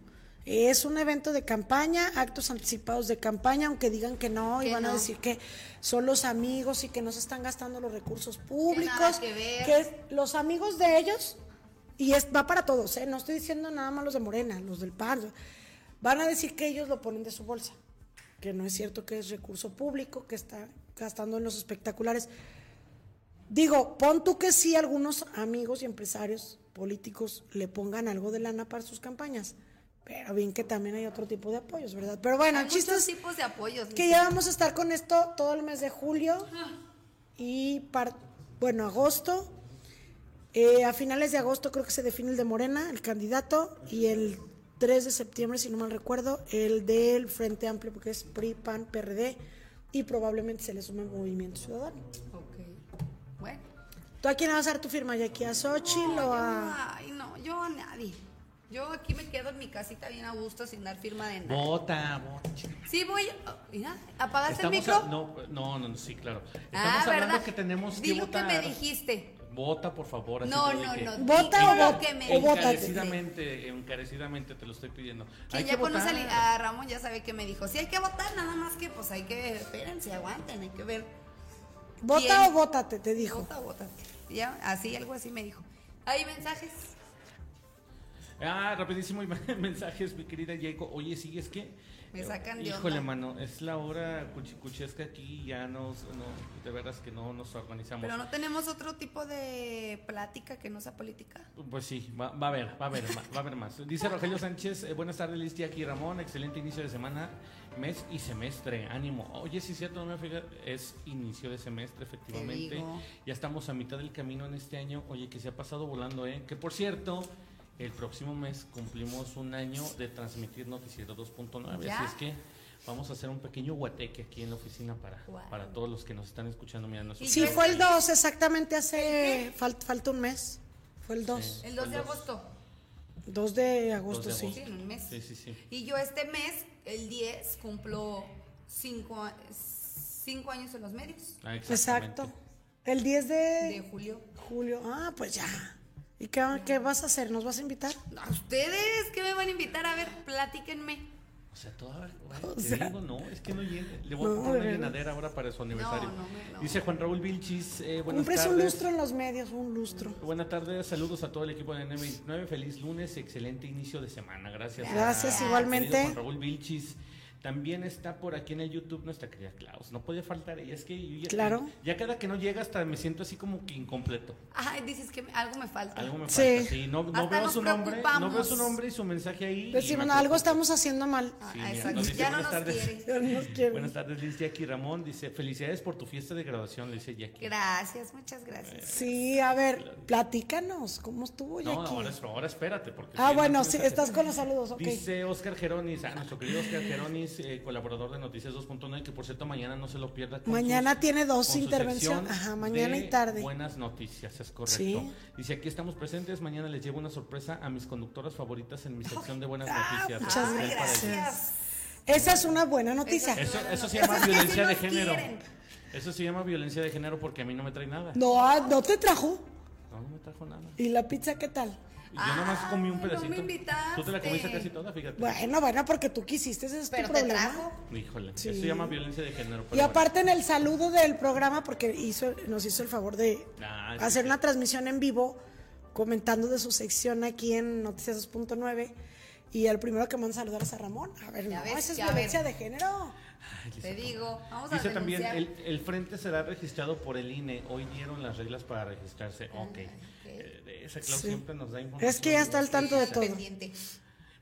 Es un evento de campaña, actos anticipados de campaña, aunque digan que no, y van a decir que son los amigos y que no se están gastando los recursos públicos. Que, los amigos de ellos, y es, va para todos, ¿eh? no estoy diciendo nada más los de Morena, los del PAN, van a decir que ellos lo ponen de su bolsa, que no es cierto que es recurso público, que está gastando en los espectaculares. Digo, pon tú que sí algunos amigos y empresarios políticos le pongan algo de lana para sus campañas pero bien que también hay otro tipo de apoyos, ¿verdad? Pero bueno, hay muchos tipos de apoyos. Que ya vamos a estar con esto todo el mes de julio y, bueno, agosto. Eh, a finales de agosto creo que se define el de Morena, el candidato, y el 3 de septiembre, si no mal recuerdo, el del Frente Amplio, porque es PRI, PAN, PRD, y probablemente se le sume el Movimiento Ciudadano. Ok, bueno. ¿Tú a quién vas a dar tu firma, aquí ¿A Xochitl o a...? Ay, no, yo a nadie. Yo aquí me quedo en mi casita bien a gusto sin dar firma de nada. Bota, bota. Sí, voy. Mira, ¿apagaste el micro? no, no, no, sí, claro. ah, ¿verdad? que tenemos Di lo que me dijiste. Vota, por favor. Así no, no, no. ¿Vota o lo que me Encarecidamente, encarecidamente te lo estoy pidiendo. Que ya conoce a Ramón, ya sabe que me dijo. Sí, hay que votar, nada más que pues hay que. Espérense, aguanten, hay que ver. ¿Vota o votate? Te dijo. Vota o votate. Ya, así, algo así me dijo. ¿Hay mensajes? Ah, rapidísimo (laughs) mensajes, mi querida Jacob. Oye, sí, es que. Me sacan de Híjole, mano, es la hora cuchicuchesca aquí ya nos, no, de veras que no nos organizamos. Pero no tenemos otro tipo de plática que no sea política. Pues sí, va, a haber, va a haber, va a haber más. Dice Rogelio Sánchez, eh, buenas tardes, Listi, aquí Ramón, excelente inicio de semana, mes y semestre, ánimo. Oye, sí, cierto, no me fijas, es inicio de semestre, efectivamente. Ya estamos a mitad del camino en este año. Oye, que se ha pasado volando, ¿eh? Que por cierto, el próximo mes cumplimos un año de transmitir Noticiero 2.9. Así es que vamos a hacer un pequeño guateque aquí en la oficina para, para todos los que nos están escuchando. Mirando sí, fue el 2, exactamente hace. falta un mes. Fue el 2. el 2 de agosto. 2 de agosto, sí. Sí, un mes. Sí, sí, sí. Y yo este mes, el 10, cumplo 5 años en los medios. Ah, Exacto. El 10 de... De julio. Julio. Ah, pues ya. ¿Y qué, vas a hacer? ¿Nos vas a invitar? ¿A ustedes? ¿Qué me van a invitar? A ver, platíquenme. O sea, toda, te digo, no, es que no llega. Le voy a poner una llenadera ahora para su aniversario. Dice Juan Raúl Vilchis, eh, buenas Cumples un lustro en los medios, un lustro. Buenas tardes, saludos a todo el equipo de N29. Feliz lunes, excelente inicio de semana. Gracias. Gracias, igualmente. Juan Raúl Vilchis. También está por aquí en el YouTube nuestra querida Klaus. No puede faltar ella. Es que yo ya, claro. ya cada que no llega hasta me siento así como que incompleto. Ajá, dices que algo me falta. Algo me falta, sí. No, veo su nombre, no veo su nombre y su mensaje ahí. Decimos, algo estamos haciendo mal. Sí, (laughs) ya no nos tardes. quiere. Buenas tardes, Liz Jackie Ramón. Dice, felicidades por tu fiesta de graduación, le dice Jackie. Gracias, muchas gracias. Sí, a ver, platícanos, ¿cómo estuvo Jackie? No, ahora, ahora espérate. Porque ah, bueno, sí, estás con los saludos, ok. Dice Oscar Geronis, ah, nuestro querido Oscar Geronis, eh, colaborador de Noticias 2.9, que por cierto mañana no se lo pierda. mañana tiene dos intervenciones, ajá, mañana y tarde. Buenas noticias, es correcto. Dice, aquí estamos presentes, mañana les llevo una sorpresa a mis conductoras favoritas en mi sección de buenas ah, noticias. Muchas gracias. Esa es una buena noticia. Eso, se llama violencia de género. Eso se llama violencia de género porque a mí no me trae nada. No, ah, no te trajo. No, no me trajo nada. ¿Y la pizza qué tal? Yo nomás comí un pedacito. No me invitaste. Tú te la comiste casi toda, fíjate. Bueno, bueno, porque tú quisiste, ese es Pero tu te problema. Trajo. Híjole, eso se llama violencia de género. Y aparte en el saludo del programa, porque hizo, nos hizo el favor de ah, hacer una transmisión en vivo comentando de su sección aquí en Noticias 2.9 y el primero que manda a saludar es a Ramón. A ver, no, esa es violencia de género. Te digo, vamos a Dice también, el, el, frente será registrado por el INE. Hoy dieron las reglas para registrarse. Ah, ok. Esa clase siempre nos da información. Es que ya está al tanto de todo.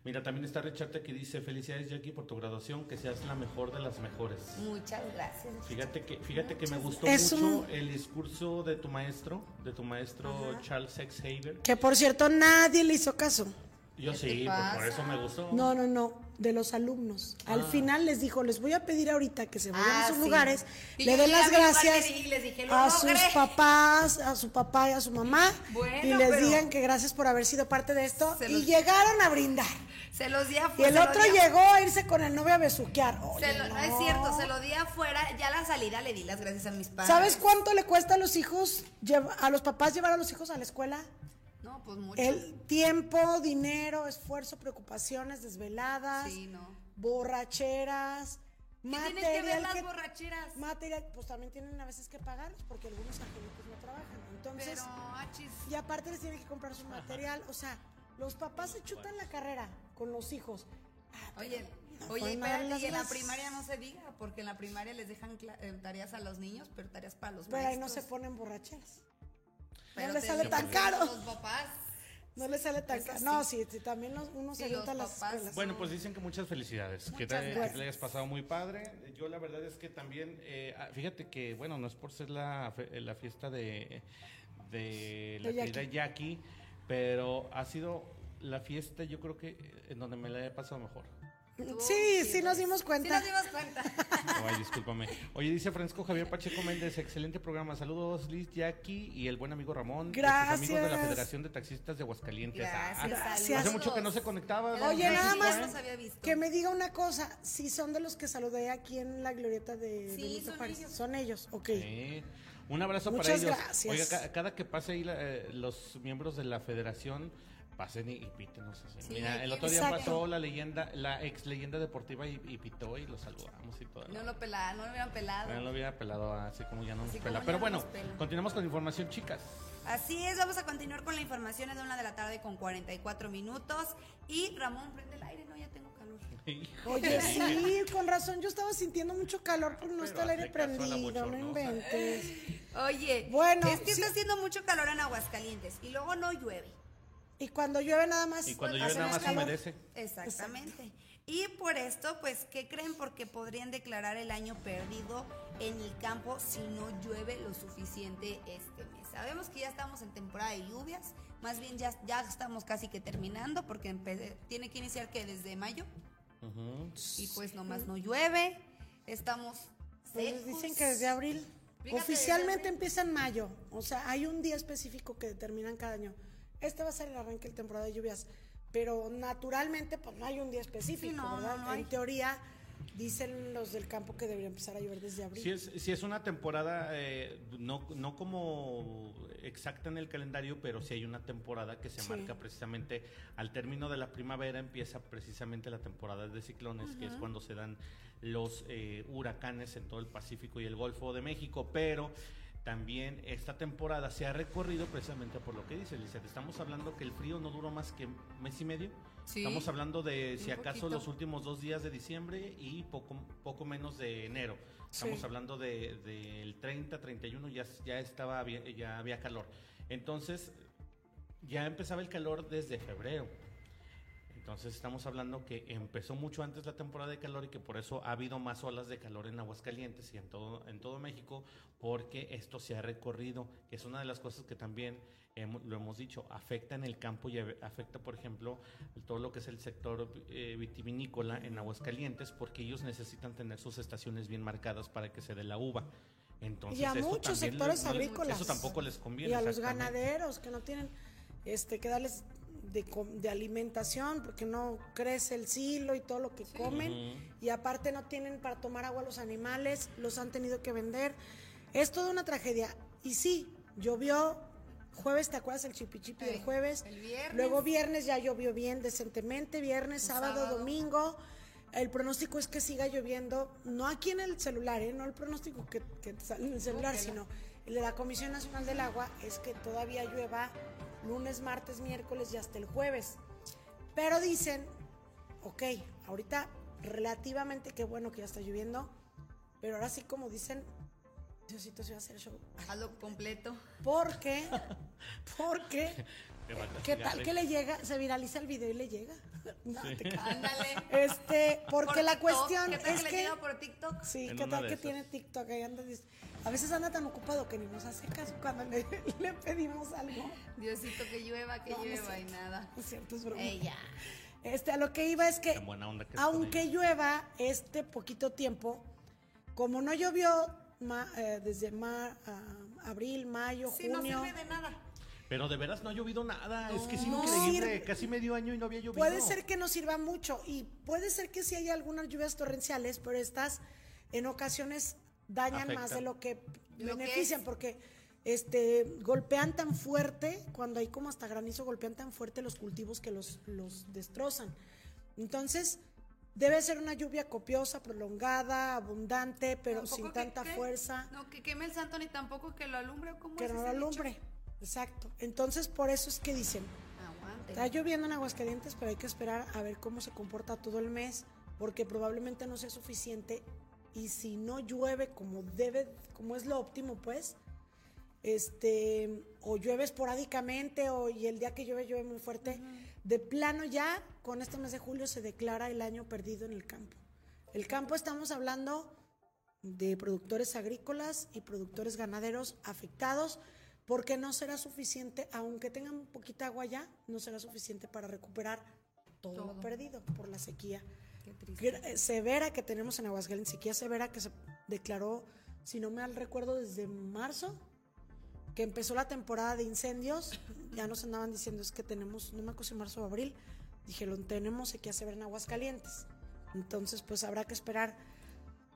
Mira, también está Richarte que dice, felicidades Jackie por tu graduación, que seas la mejor de las mejores. Muchas gracias. Fíjate que, fíjate que me gustó mucho el discurso de tu maestro, de tu maestro Charles X. Haber. Que por cierto nadie le hizo caso. Yo sí, por eso me gustó. No, no, no, de los alumnos. Al ah. final les dijo, les voy a pedir ahorita que se vayan a ah, sus lugares, le den las gracias a sus (laughs) papás, a su papá y a su mamá, y les digan que gracias por haber sido parte de esto, y llegaron a brindar. Se los di afuera. Y el otro llegó a irse con el novio a besuquear. no. es cierto, se lo di afuera, ya la salida le di las gracias a mis padres. ¿Sabes cuánto le cuesta a los hijos, a los papás llevar a los hijos a la escuela? Pues mucho. El tiempo, dinero, esfuerzo, preocupaciones, desveladas, borracheras. material que ver las borracheras? Material, pues también tienen a veces que pagar porque algunos angelitos no trabajan. Entonces, y aparte les tienen que comprar su material. O sea, los papás se chutan la carrera con los hijos. Ah, oye, oye, espérate, y en la primaria no se diga, porque en la primaria les dejan eh, tareas a los niños, pero tareas para los Pero ahí no se ponen borracheras no le sale tan caro. Los papás. No le sale tan caro. No, sí, también uno se a las escuelas. Bueno, pues dicen que muchas felicidades. que, te, le hayas pasado muy padre. Yo la verdad es que también, eh, ah, fíjate que, bueno, no es por ser la, la fiesta de, de la querida Jackie, pero ha sido la fiesta, yo creo que en donde me la he pasado mejor. Sí, sí nos dimos cuenta. Sí nos dimos cuenta. (laughs) Ay, discúlpame. Oye, dice Francisco Javier Pacheco Méndez, excelente programa. Saludos, Liz, Jackie y el buen amigo Ramón. Gracias. amigos de la Federación de Taxistas de Aguascalientes. Ah, Gracias. hace mucho que no se conectaba. Oye, nada más que me diga una cosa. Si son de los que saludé aquí en la glorieta de, sí, son, ellos. son ellos. Ok. Un abrazo para ellos. Gracias. Oiga, cada que pase ahí eh, los miembros de la federación pasen y, piten, Mira, el otro día pasó la leyenda, la ex leyenda deportiva y, pitó y lo saludamos y todo. No lo pelaron, no lo hubieran pelado. No lo hubiera pelado así como ya no nos pela. Pero bueno, continuamos con información, chicas. Así es, vamos a continuar con la información. Es de una de la tarde con 44 minutos. Y Ramón, prende el aire, no, ya tengo calor. (laughs) Oye, sí, con razón. Yo estaba sintiendo mucho calor porque no está el aire prendido, no inventes. Oye, bueno, es que está haciendo mucho calor en Aguascalientes y luego no llueve. Y cuando llueve nada más. Y cuando llueve nada más humedece. Exactamente. Y por esto, pues, ¿qué creen? Porque podrían declarar el año perdido en el campo si no llueve lo suficiente este mes. Sabemos que ya estamos en temporada de lluvias, más bien ya, ya estamos casi que terminando porque tiene que iniciar que desde mayo. Y pues nomás no llueve, estamos pues dicen que desde abril. Oficialmente empieza en mayo, o sea, hay un día específico que determinan cada año. Este va a ser el arranque de temporada de lluvias, pero naturalmente pues no hay un día específico, ¿verdad? en teoría Dicen los del campo que debería empezar a llover desde abril. Si es, si es una temporada, eh, no, no como exacta en el calendario, pero sí hay una temporada que se marca precisamente al término de la primavera, empieza precisamente la temporada de ciclones, que es cuando se dan los eh, huracanes en todo el Pacífico y el Golfo de México, pero también esta temporada se ha recorrido precisamente por lo que dice Lizeth. Estamos hablando que el frío no duró más que mes y medio. Estamos hablando de si acaso los últimos dos días de diciembre y poco, poco menos de enero. Estamos hablando del de, 30, 31 ya, ya estaba ya había calor. Entonces ya empezaba el calor desde febrero. Entonces estamos hablando que empezó mucho antes la temporada de calor y que por eso ha habido más olas de calor en Aguascalientes y en todo, en todo México, porque esto se ha recorrido, que es una de las cosas que también lo hemos dicho, afecta en el campo y afecta, por ejemplo, todo lo que es el sector eh, vitivinícola en Aguascalientes, porque ellos necesitan tener sus estaciones bien marcadas para que se dé la uva. Entonces, y a muchos sectores agrícolas. Eso tampoco les conviene. Y a los ganaderos que no tienen este que darles de, alimentación porque no crece el silo y todo lo que comen y aparte no tienen para tomar agua los animales, los han tenido que vender. Es toda una tragedia. Y sí, llovió jueves, ¿te acuerdas el chipichipi del jueves? El viernes. Luego viernes ya llovió bien decentemente, viernes, sábado, domingo. El pronóstico es que siga lloviendo, no aquí en el celular, ¿eh? no el pronóstico que, que sale en el celular, sino el de la Comisión Nacional del Agua, es que todavía llueva lunes, martes, miércoles y hasta el jueves. Pero dicen, ok, ahorita relativamente qué bueno que ya está lloviendo, pero ahora sí como dicen, Diosito se va a hacer show. Hazlo completo. ¿Por qué? Porque, ¿qué tal que le llega? Se viraliza el video y le llega. (laughs) Ándale. Este, porque la cuestión ¿Qué tal es que, que. le llega por TikTok? Sí, ¿qué tal que tiene TikTok? Ahí anda, a veces anda tan ocupado que ni nos hace caso cuando le, (laughs) pedimos algo. Diosito, que llueva, que llueva y nada. Es cierto, es broma. Ella. Este, a lo que iba es que, aunque llueva este poquito tiempo, como no llovió eh, desde abril, mayo, junio. no sirve de nada. Pero de veras no ha llovido nada, es que es increíble, casi medio año y no había llovido. Puede ser que no sirva mucho y puede ser que sí haya algunas lluvias torrenciales, pero estas en ocasiones dañan más de lo que benefician porque este golpean tan fuerte, cuando hay como hasta granizo golpean tan fuerte los cultivos que los, los destrozan. Entonces, Debe ser una lluvia copiosa, prolongada, abundante, pero sin tanta fuerza. No, que queme el santo ni tampoco que lo alumbre. ¿cómo que no lo alumbre. Exacto. Entonces, por eso es que dicen, Aguante. está lloviendo en Aguascalientes, pero hay que esperar a ver cómo se comporta todo el mes, porque probablemente no sea suficiente. Y si no llueve como debe, como es lo óptimo, pues, este, o llueve esporádicamente, o y el día que llueve, llueve muy fuerte. De plano ya, con este mes de julio se declara el año perdido en el campo. El campo estamos hablando de productores agrícolas y productores ganaderos afectados porque no será suficiente, aunque tengan poquita agua ya, no será suficiente para recuperar todo, lo perdido por la sequía severa que tenemos en Aguascalientes, sequía severa que se declaró, si no me mal recuerdo, desde marzo que empezó la temporada de incendios, (laughs) ya nos andaban diciendo es que tenemos, no me acuerdo si marzo o abril, dijeron tenemos que hacer en Aguascalientes. Entonces, pues habrá que esperar.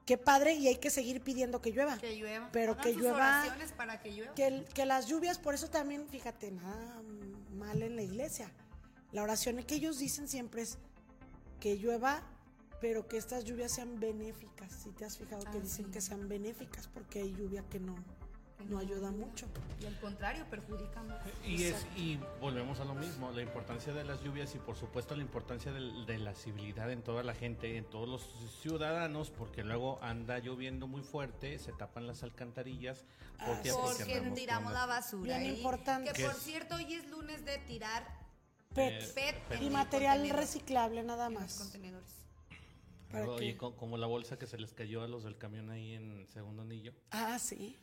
Qué padre y hay que seguir pidiendo que llueva. Que llueva. Pero que llueva. para que llueva. Que, que las lluvias, por eso también, fíjate, nada mal en la iglesia. La oración que ellos dicen siempre es que llueva, pero que estas lluvias sean benéficas. Si te has fijado que dicen que sean benéficas, porque hay lluvia que no, no ayuda mucho. Y al contrario, perjudica más. Y, es, y volvemos a lo mismo, la importancia de las lluvias y por supuesto la importancia de, la civilidad en toda la gente, en todos los ciudadanos, porque luego anda lloviendo muy fuerte, se tapan las alcantarillas. Porque, porque, tiramos la basura. Bien importante. Que por cierto, hoy es lunes de tirar PET, eh, y material reciclable nada más. contenedores. Oye, como la bolsa que se les cayó a los del camión ahí en segundo anillo. Ah, sí.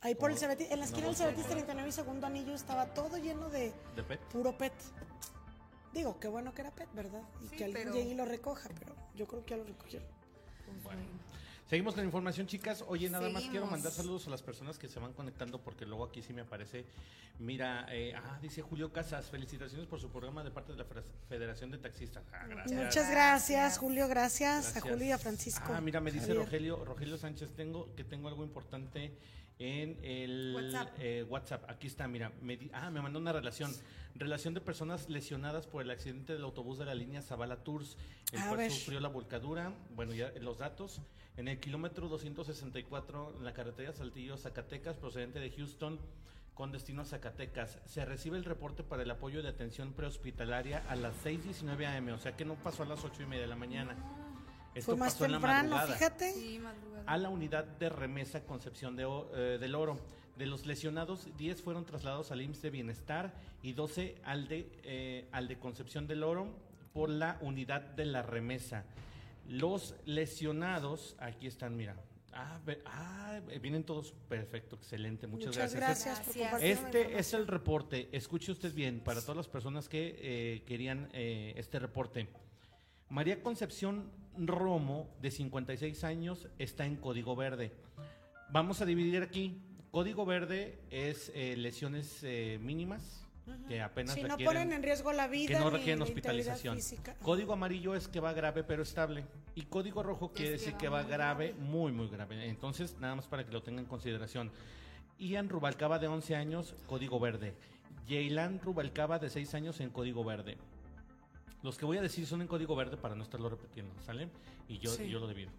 Ahí por el Cebetis, en la esquina del Cebetis 39 y segundo anillo estaba todo lleno de, ¿De pet? puro pet. Digo, qué bueno que era pet, ¿verdad? Y que alguien llegue y lo recoja, pero yo creo que ya lo recogieron. Pues bueno. Seguimos con la información, chicas. Oye, nada más quiero mandar saludos a las personas que se van conectando porque luego aquí sí me aparece. Mira, eh, ah, dice Julio Casas, felicitaciones por su programa de parte de la Federación de Taxistas. Ah, gracias. Muchas gracias, Julio, gracias, a Julio y a Francisco. Ah, mira, me dice Rogelio, Rogelio Sánchez, tengo que tengo algo importante en el WhatsApp. Eh, Aquí está, mira. Me ah, me mandó una relación. Relación de personas lesionadas por el accidente del autobús de la línea Zavala Tours, el cual sufrió la volcadura. Bueno, ya los datos. En el kilómetro 264, en la carretera Saltillo, Zacatecas, procedente de Houston, con destino a Zacatecas. Se recibe el reporte para el apoyo de atención prehospitalaria a las 6.19 am, o sea que no pasó a las 8 y media de la mañana. Esto Fue más pasó temprano, en la fíjate. A la unidad de remesa Concepción de, eh, del Oro. De los lesionados, 10 fueron trasladados al IMSS de Bienestar y 12 al de, eh, al de Concepción del Oro por la unidad de la remesa. Los lesionados, aquí están, mira, Ah, ah, vienen todos perfecto, excelente, muchas, gracias. Este es el reporte, escuche usted bien, para todas las personas que eh, querían este reporte. María Concepción Romo, de 56 años, está en código verde. Vamos a dividir aquí. Código verde es eh, lesiones eh, mínimas, que apenas si no ponen en riesgo la vida que no requieren hospitalización. código amarillo es que va grave pero estable. Y código rojo quiere decir que va, grave, muy muy grave. Entonces nada más para que lo tengan en consideración. Ian Rubalcaba de 11 años código verde. Jaylan Rubalcaba de 6 años en código verde los que voy a decir son en código verde para no estarlo repitiendo, ¿sale? Y yo, yo lo debido.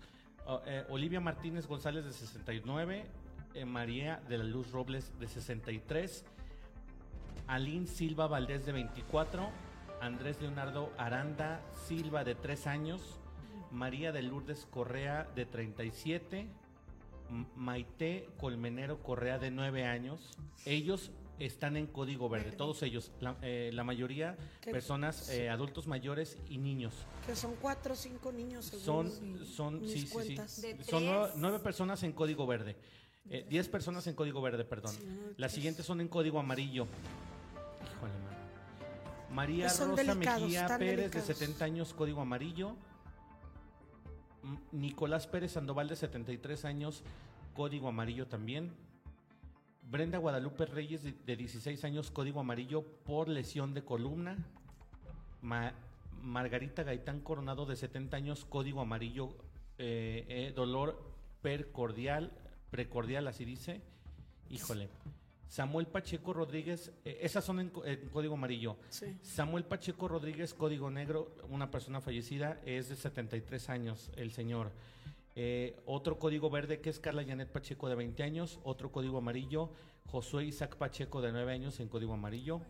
Oh, eh, Olivia Martínez González de 69, eh, María de la Luz Robles de 63, Aline Silva Valdés de 24, Andrés Leonardo Aranda Silva de 3 años, María de Lourdes Correa de 37, Maite Colmenero Correa de 9 años. Ellos están en código verde, todos ellos, la, eh, mayoría personas, eh, adultos mayores y niños. Que son cuatro o cinco niños. Son, son, sí, sí, sí. Son nueve, personas en código verde. Eh, diez personas en código verde, perdón. Las siguientes son en código amarillo. Híjole, María Rosa Mejía Pérez, de 70 años, código amarillo. Nicolás Pérez Sandoval, de 73 años, código amarillo también. Brenda Guadalupe Reyes, de 16 años, código amarillo por lesión de columna. Margarita Gaitán Coronado, de 70 años, código amarillo, eh, eh, dolor percordial, precordial, así dice. Híjole. Samuel Pacheco Rodríguez, eh, esas son en, código amarillo. Samuel Pacheco Rodríguez, código negro, una persona fallecida, es de 73 años, el señor. Eh, otro código verde que es Carla Janet Pacheco de 20 años. Otro código amarillo, Josué Isaac Pacheco de 9 años en código amarillo.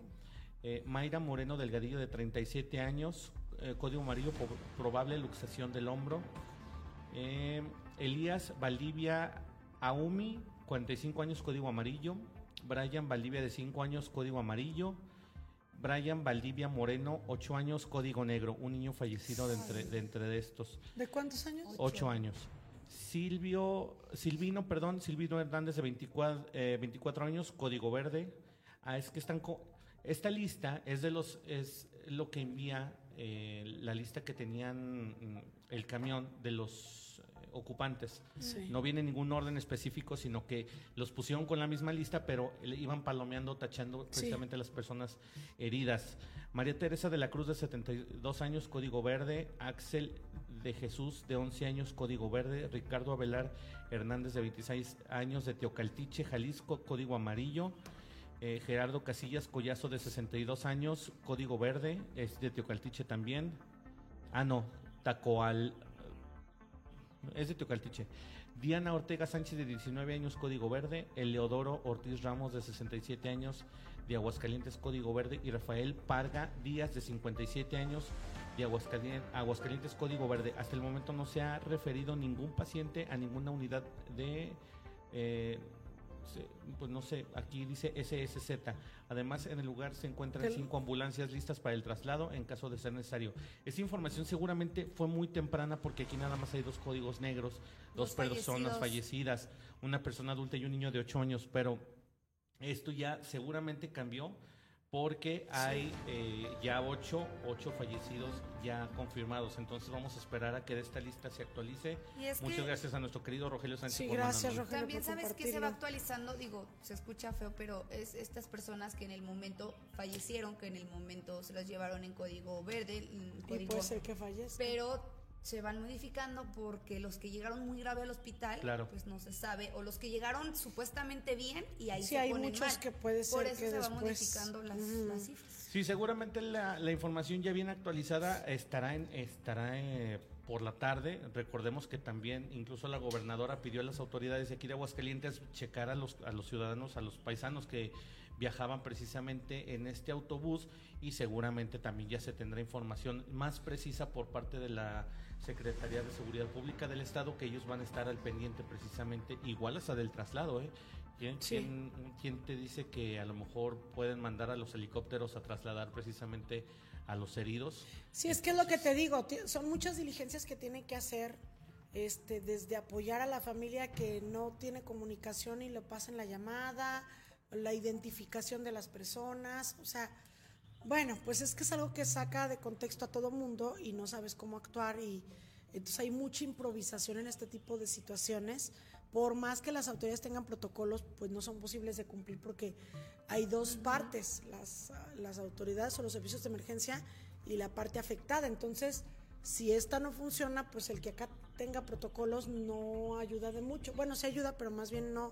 Eh, Mayra Moreno Delgadillo de 37 años, eh, código amarillo, probable luxación del hombro. Elías Valdivia Aumi, 45 años, código amarillo. Brian Valdivia de 5 años, código amarillo. Brian Valdivia Moreno, 8 años, código negro, un niño fallecido de entre, de entre estos. ¿De cuántos años? 8 años. Silvio, Silvino, perdón, Silvino Hernández de 24, 24 eh, años, código verde. Ah, es que están esta lista es de los es lo que envía eh, la lista que tenían mm, el camión de los ocupantes. No viene ningún orden específico, sino que los pusieron con la misma lista, pero iban palomeando, tachando precisamente las personas heridas. María Teresa de la Cruz, de 72 años, código verde. Axel de Jesús, de 11 años, código verde. Ricardo Abelar Hernández, de 26 años, de Teocaltiche, Jalisco, código amarillo. Eh, Gerardo Casillas Collazo de 62 años, código verde, es de Teocaltiche también. Ah, no, Tacoal. Es de Teocaltiche. Diana Ortega Sánchez de 19 años, Código Verde, Eleodoro Ortiz Ramos de 67 años de Aguascalientes, Código Verde y Rafael Parga Díaz de 57 años de Aguascalientes, Aguascalientes, Código Verde. Hasta el momento no se ha referido ningún paciente a ninguna unidad de... Eh, pues no sé, aquí dice SSZ. Además, en el lugar se encuentran cinco ambulancias listas para el traslado en caso de ser necesario. Esta información seguramente fue muy temprana porque aquí nada más hay dos códigos negros, dos personas fallecidas, una persona adulta y un niño de ocho años, pero esto ya seguramente cambió porque hay eh, ya ocho, ocho fallecidos ya confirmados. Entonces vamos a esperar a que de esta lista se actualice. Muchas gracias a nuestro querido Rogelio Sánchez. Sí, gracias Rogelio. También sabes que se va actualizando, digo, se escucha feo, pero es estas personas que en el momento fallecieron, que en el momento se las llevaron en código verde. y puede ser que fallezca. Pero se van modificando porque los que llegaron muy grave al hospital, pues no se sabe, o los que llegaron supuestamente bien y ahí sí, se hay muchos que puede ser Por eso que se van modificando las, cifras. Sí, seguramente la, la, información ya bien actualizada estará en estará eh, por la tarde. Recordemos que también incluso la gobernadora pidió a las autoridades de aquí de Aguascalientes checar a los, a los ciudadanos, a los paisanos que viajaban precisamente en este autobús y seguramente también ya se tendrá información más precisa por parte de la Secretaría de Seguridad Pública del Estado que ellos van a estar al pendiente precisamente, igual hasta del traslado. ¿eh? ¿Quién, ¿Quién, te dice que a lo mejor pueden mandar a los helicópteros a trasladar precisamente a los heridos? Sí, es que es lo que te digo, son muchas diligencias que tienen que hacer, este, desde apoyar a la familia que no tiene comunicación y le pasen la llamada, la identificación de las personas, o sea, bueno, pues es que es algo que saca de contexto a todo mundo y no sabes cómo actuar y entonces hay mucha improvisación en este tipo de situaciones. Por más que las autoridades tengan protocolos, pues no son posibles de cumplir porque hay dos partes, las, las autoridades o los servicios de emergencia y la parte afectada. Entonces, si esta no funciona, pues el que acá tenga protocolos no ayuda de mucho. Bueno, sí ayuda, pero más bien no,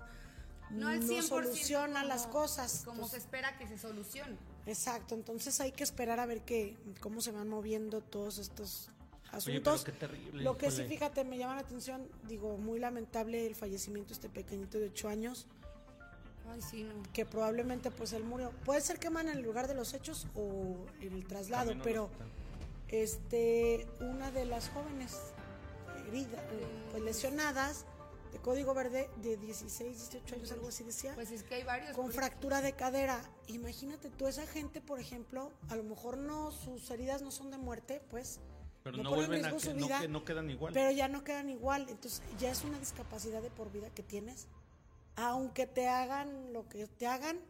no, no soluciona las cosas. Como se espera que se solucione. Exacto, entonces hay que esperar a ver qué, cómo se van moviendo todos estos asuntos. qué terrible, Lo que sí, fíjate, me llama la atención, digo, muy lamentable el fallecimiento de este pequeñito de 8 años. Ay, sí, no. Que probablemente pues él murió. Puede ser que en el lugar de los hechos o en el traslado, pero este una de las jóvenes heridas, pues lesionadas de código verde de 16, 18 años, algo así decía. Pues es que hay varios. Con fractura de cadera. Imagínate tú, esa gente, por ejemplo, a lo mejor no, sus heridas no son de muerte, pues. Pero no, vuelven a que, vida, no, quedan igual. Pero ya no quedan igual. Entonces, ya es una discapacidad de por vida que tienes. Aunque te hagan lo que te hagan,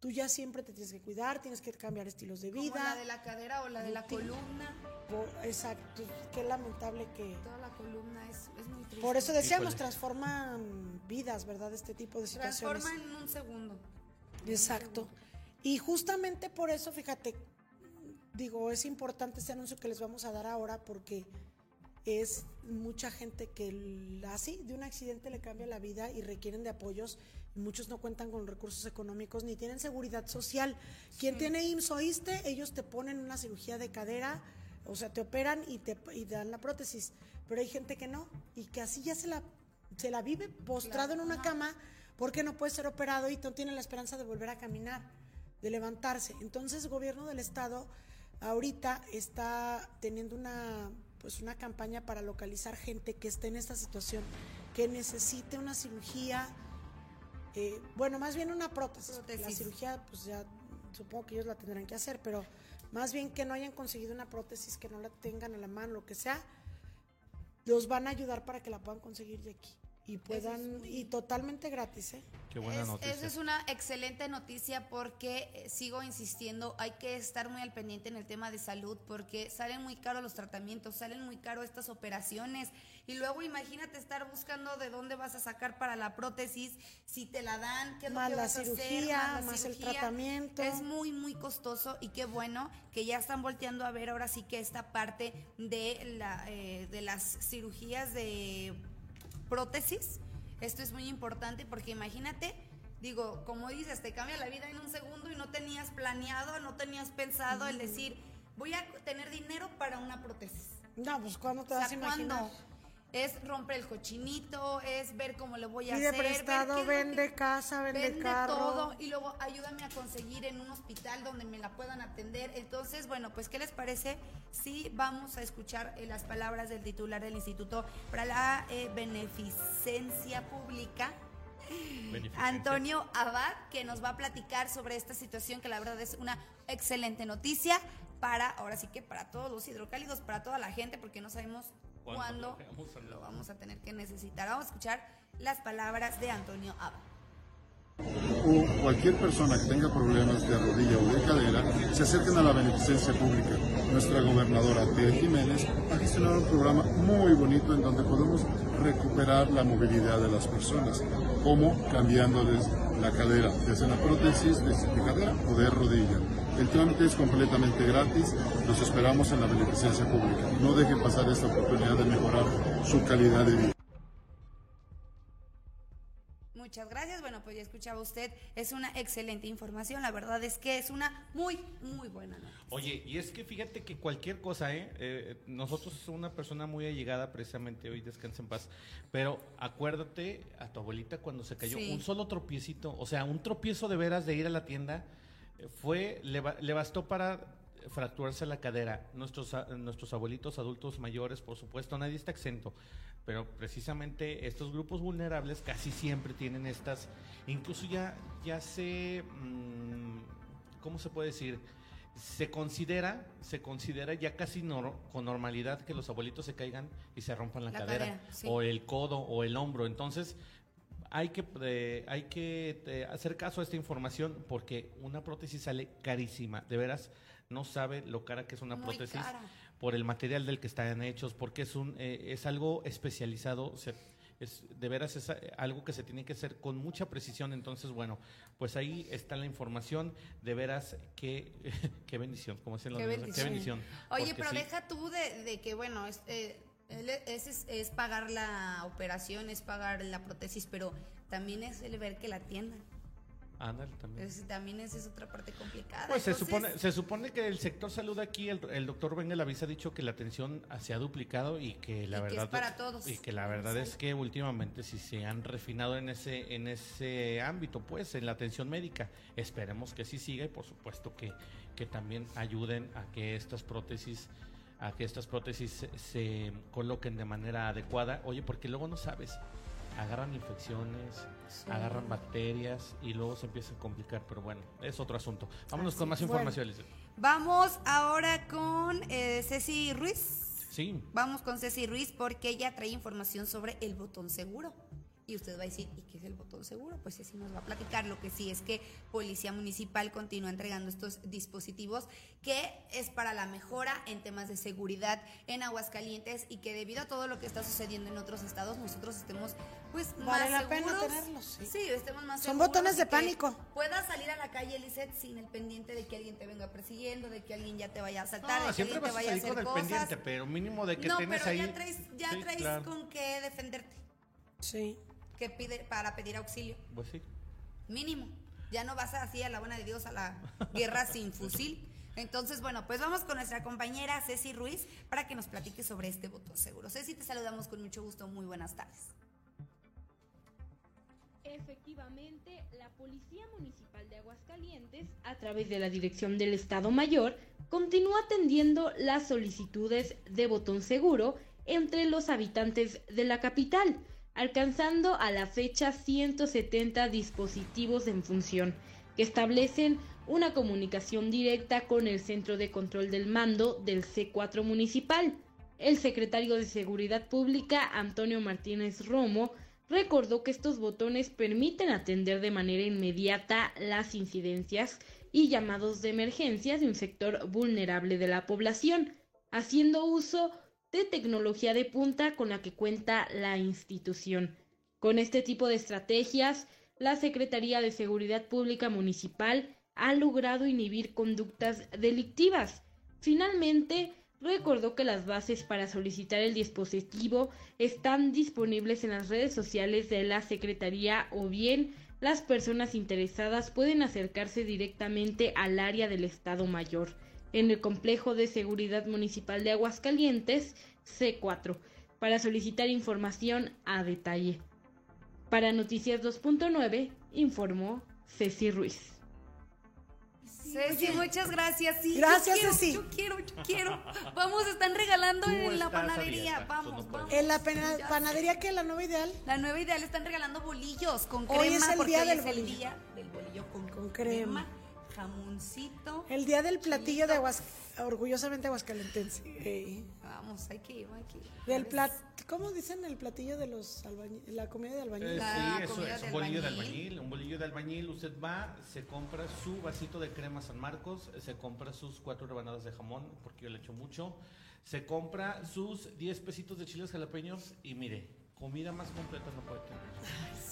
tú ya siempre te tienes que cuidar, tienes que cambiar estilos de vida. Como la de la cadera o la de la columna. exacto, qué lamentable que... Toda la columna es, muy triste. Por eso decíamos, transforman vidas, ¿verdad? Este tipo de situaciones. Transforman en un segundo. Exacto. Y justamente por eso, fíjate, digo, es importante este anuncio que les vamos a dar ahora porque es mucha gente que así de un accidente le cambia la vida y requieren de apoyos. Muchos no cuentan con recursos económicos ni tienen seguridad social. Quien tiene IMSS oíste, ellos te ponen una cirugía de cadera, o sea, te operan y te dan la prótesis. Pero hay gente que no y que así ya se la, se la vive postrado en una cama porque no puede ser operado y no tiene la esperanza de volver a caminar, de levantarse. Entonces, el gobierno del estado ahorita está teniendo una pues una campaña para localizar gente que esté en esta situación, que necesite una cirugía, eh, bueno, más bien una prótesis. La cirugía, pues ya supongo que ellos la tendrán que hacer, pero más bien que no hayan conseguido una prótesis, que no la tengan a la mano, lo que sea, los van a ayudar para que la puedan conseguir de aquí y puedan y totalmente gratis, ¿eh? Qué buena noticia. Esa es una excelente noticia porque eh, sigo insistiendo, hay que estar muy al pendiente en el tema de salud porque salen muy caros los tratamientos, salen muy caros estas operaciones y luego imagínate estar buscando de dónde vas a sacar para la prótesis, si te la dan, qué es más lo que la cirugía, más, el tratamiento. Es muy muy costoso y qué bueno que ya están volteando a ver ahora sí que esta parte de la eh, de las cirugías de prótesis. Esto es muy importante porque imagínate, digo, como dices, te cambia la vida en un segundo y no tenías planeado, no tenías pensado el decir, voy a tener dinero para una prótesis. No, pues cuando te vas a imaginar? Es romper el cochinito, es ver cómo lo voy a Pide hacer. prestado, vende casa, vende, carro. todo y luego ayúdame a conseguir en un hospital donde me la puedan atender. Entonces, bueno, pues ¿qué les parece si vamos a escuchar eh, las palabras del titular del Instituto para la eh, Beneficencia Pública? Antonio Abad, que nos va a platicar sobre esta situación que la verdad es una excelente noticia para, ahora sí que para todos los hidrocálidos, para toda la gente, porque no sabemos cuándo lo vamos a tener que necesitar. Vamos a escuchar las palabras de Antonio Abad o cualquier persona que tenga problemas de rodilla o de cadera se acerquen a la beneficencia pública. Nuestra gobernadora Tere Jiménez ha gestionado un programa muy bonito en donde podemos recuperar la movilidad de las personas, como cambiándoles la cadera, desde la prótesis de cadera o de rodilla. El trámite es completamente gratis, los esperamos en la beneficencia pública. No dejen pasar esta oportunidad de mejorar su calidad de vida. Muchas gracias. Bueno, pues ya escuchaba usted, es una excelente información. La verdad es que es una muy, muy buena noticia. Oye, y es que fíjate que cualquier cosa, ¿eh? eh nosotros somos una persona muy allegada, precisamente hoy descansa en paz, pero acuérdate a tu abuelita cuando se cayó, un solo tropiecito, o sea, un tropiezo de veras de ir a la tienda, eh, fue, le, le bastó para fracturarse la cadera. Nuestros, nuestros abuelitos adultos mayores, por supuesto, nadie está exento, pero precisamente estos grupos vulnerables casi siempre tienen estas, incluso ya, ya se, mm, ¿cómo se puede decir? Se considera, se considera ya casi con normalidad que los abuelitos se caigan y se rompan la, cadera, o el codo o el hombro. Entonces, hay que, eh, hay que eh, hacer caso a esta información porque una prótesis sale carísima. De veras, no sabe lo cara que es una prótesis por el material del que están hechos, porque es, un, eh, es algo especializado. es, de veras es algo que se tiene que hacer con mucha precisión. Entonces, bueno, pues ahí está la información. De veras, qué, (laughs) qué bendición, como dicen los qué, bendición. qué bendición. Oye, pero deja tú de, de que, bueno, es, es, es, pagar la operación, es pagar la prótesis, pero también es el ver que la atiendan. Ándale, también. también esa es otra parte complicada. Pues se, supone, se supone que el sector salud aquí, el, doctor Bengalavís ha dicho que la atención se ha duplicado y que la verdad. para todos. Y que la verdad es que últimamente sí se han refinado en ese, en ese ámbito, pues, en la atención médica. Esperemos que sí siga y por supuesto que, que también ayuden a que estas prótesis a que estas prótesis se, coloquen de manera adecuada. Oye, porque luego no sabes, agarran infecciones, agarran bacterias y luego se empieza a complicar, pero bueno, es otro asunto. Vámonos con más información, Vamos ahora con eh, Ceci Ruiz. Sí. Vamos con Ceci Ruiz porque ella trae información sobre el botón seguro. Y usted va a decir, ¿y qué es el botón seguro? Pues así nos va a platicar. Lo que sí es que Policía Municipal continúa entregando estos dispositivos que es para la mejora en temas de seguridad en Aguascalientes y que debido a todo lo que está sucediendo en otros estados, nosotros estemos pues vale más la pena tenerlos. Sí. estemos más Son botones de pánico. Puedas salir a la calle, Lizeth, sin el pendiente de que alguien te venga persiguiendo, de que alguien ya te vaya a asaltar, de que alguien te vaya a hacer cosas. pendiente, pero mínimo de que no, pero ahí. Ya traes, ya traes con qué defenderte. Sí que pide para pedir auxilio. Pues sí. Mínimo. Ya no vas así a la buena de Dios a la guerra sin (laughs) fusil. Entonces, bueno, pues vamos con nuestra compañera Ceci Ruiz para que nos platique sobre este voto seguro. Ceci, te saludamos con mucho gusto. Muy buenas tardes. Efectivamente, la Policía Municipal de Aguascalientes, a través de la Dirección del Estado Mayor, continúa atendiendo las solicitudes de botón seguro entre los habitantes de la capital alcanzando a la fecha 170 dispositivos en función, que establecen una comunicación directa con el Centro de Control del Mando del C4 Municipal. El secretario de Seguridad Pública, Antonio Martínez Romo, recordó que estos botones permiten atender de manera inmediata las incidencias y llamados de emergencia de un sector vulnerable de la población, haciendo uso de tecnología de punta con la que cuenta la institución. Con este tipo de estrategias, la Secretaría de Seguridad Pública Municipal ha logrado inhibir conductas delictivas. Finalmente, recordó que las bases para solicitar el dispositivo están disponibles en las redes sociales de la Secretaría o bien las personas interesadas pueden acercarse directamente al área del Estado Mayor en el Complejo de Seguridad Municipal de Aguascalientes, C4. para solicitar información a detalle. Para Noticias 2.9 informó Ceci Ruiz. Ceci, muchas gracias. Sí, gracias, yo quiero, Ceci. Yo quiero, yo quiero. Vamos, están regalando en la panadería. Vamos, vamos. En la panadería que la nueva ideal. La nueva ideal están regalando bolillos con hoy crema. Es el porque día hoy del es bolillo. el día del bolillo con, con crema. Jamoncito. El día del platillo de Aguas, orgullosamente aguascalentense. Hey. Vamos, hay que ir, hay que ir. Del plat, ¿cómo dicen el platillo de los albañiles? La comida de albañil. Eh, La sí, eso es un bolillo de albañil. albañil. Un bolillo de albañil. Usted va, se compra su vasito de crema San Marcos, se compra sus cuatro rebanadas de jamón, porque yo le echo mucho. Se compra sus 10 pesitos de chiles jalapeños y mire, comida más completa no puede tener.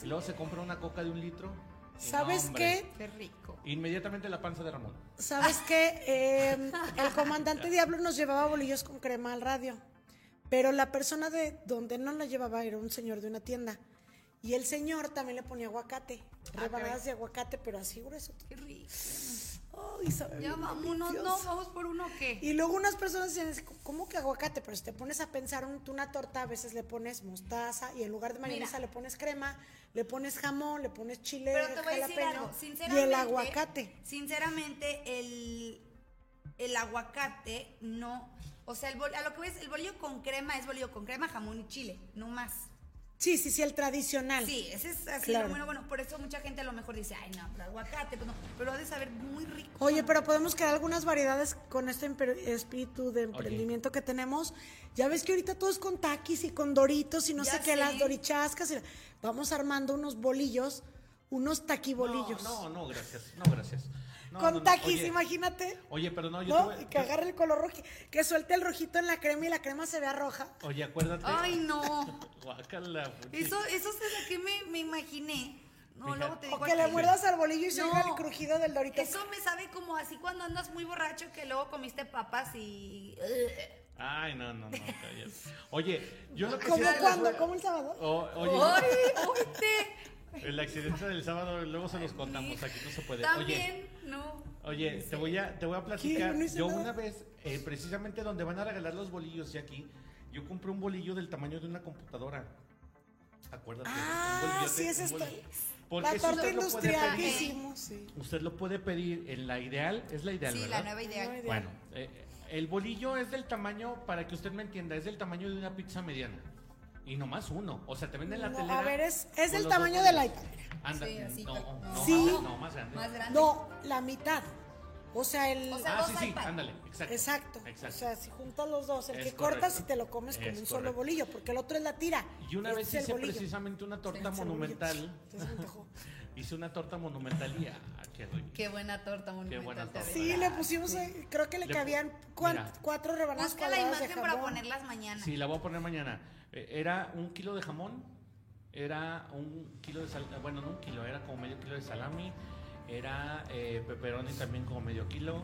Y luego se compra una coca de un litro. ¿Sabes qué? Qué rico. Inmediatamente la panza de Ramón. ¿Sabes qué? Eh, el comandante Diablo nos llevaba bolillos con crema al radio. Pero la persona de donde no la llevaba era un señor de una tienda. Y el señor también le ponía aguacate. Ah, Rebanadas de aguacate, pero así grueso. Qué rico. Ay, sabe Ya vámonos, no, vamos por uno que. Y luego unas personas dicen, ¿cómo que aguacate? Pero si te pones a pensar, un- tú una torta a veces le pones mostaza y en lugar de mayonesa Mira. le pones crema, le pones jamón, le pones chile Pero te voy a decir algo, y sinceramente. el aguacate. Sinceramente, el, el aguacate no. O sea, el bol- a lo que ves, el bolillo con crema es bolillo con crema, jamón y chile, no más. Sí, sí, sí, el tradicional. Sí, ese es así Claro. bueno, bueno. Por eso mucha gente a lo mejor dice, ay, no, pero aguacate, pues no. Pero ha de saber muy rico. Oye, pero podemos crear algunas variedades con este espíritu de emprendimiento que tenemos. Ya ves que ahorita todo es con taquis y con doritos y no Ya sé qué, sé. las dorichascas. y- Vamos armando unos bolillos, unos taquibolillos. No, no, no, gracias. No, gracias. No, con no, no, taquis, oye, imagínate. Oye, pero no, yo ¿No? te voy- Y que agarre el color rojo, que suelte el rojito en la crema y la crema se vea roja. Oye, acuérdate. Ay, no. (laughs) Guácala. Eso, eso es lo que me, me imaginé. No, luego te digo O que le muerdas al bolillo y se No. oiga el crujido del dorito. Eso me sabe como así cuando andas muy borracho que luego comiste papas y. Ay, no, no, no, cállate. Oye, yo lo que ¿Cómo sí- cuándo? ¿Cómo el sábado? O- oye, ¡Ay, oíste! el accidente del sábado luego se los contamos, aquí no se puede. Oye, También, no. oye, te voy a, te voy a platicar. Yo nada. una vez, eh, precisamente donde van a regalar los bolillos ya aquí, yo compré un bolillo del tamaño de una computadora. Acuérdate. Ah, sí, es esto. Porque La puede industrial que hicimos, sí. Usted lo puede pedir en la ideal, es la ideal, Sí, ¿verdad? la nueva idea. Nueva idea. Bueno, eh, el bolillo es del tamaño, para que usted me entienda, es del tamaño de una pizza mediana. Y nomás uno. O sea, te venden la No, telera. a ver, es- es del tamaño del bolillos. iPad. Anda, Sí, así, no, no. no, Sí. no, no, más grande. Más grande. No, la mitad. O sea, el. O sea, ah, sí, sí, iPad. ándale, exacto. Exacto. Exacto. O sea, si juntas los dos, el Es que cortas y te lo comes con un solo bolillo, porque el otro es la tira. Y una Este vez hice precisamente una torta monumental. bolillo. (laughs) Se me antojó. (laughs) hice una torta monumental y ah, qué. Qué buena torta monumental. buena torta. Sí, le pusimos, ahí, creo que le, Le- cabían mira. cuatro rebanadas Busca la de imagen para ponerlas mañana. Sí, la voy a poner mañana. Eh, Era un kilo de jamón, era un kilo de sal, bueno, no un kilo, era como medio kilo de salami, era eh, pepperoni también como medio kilo,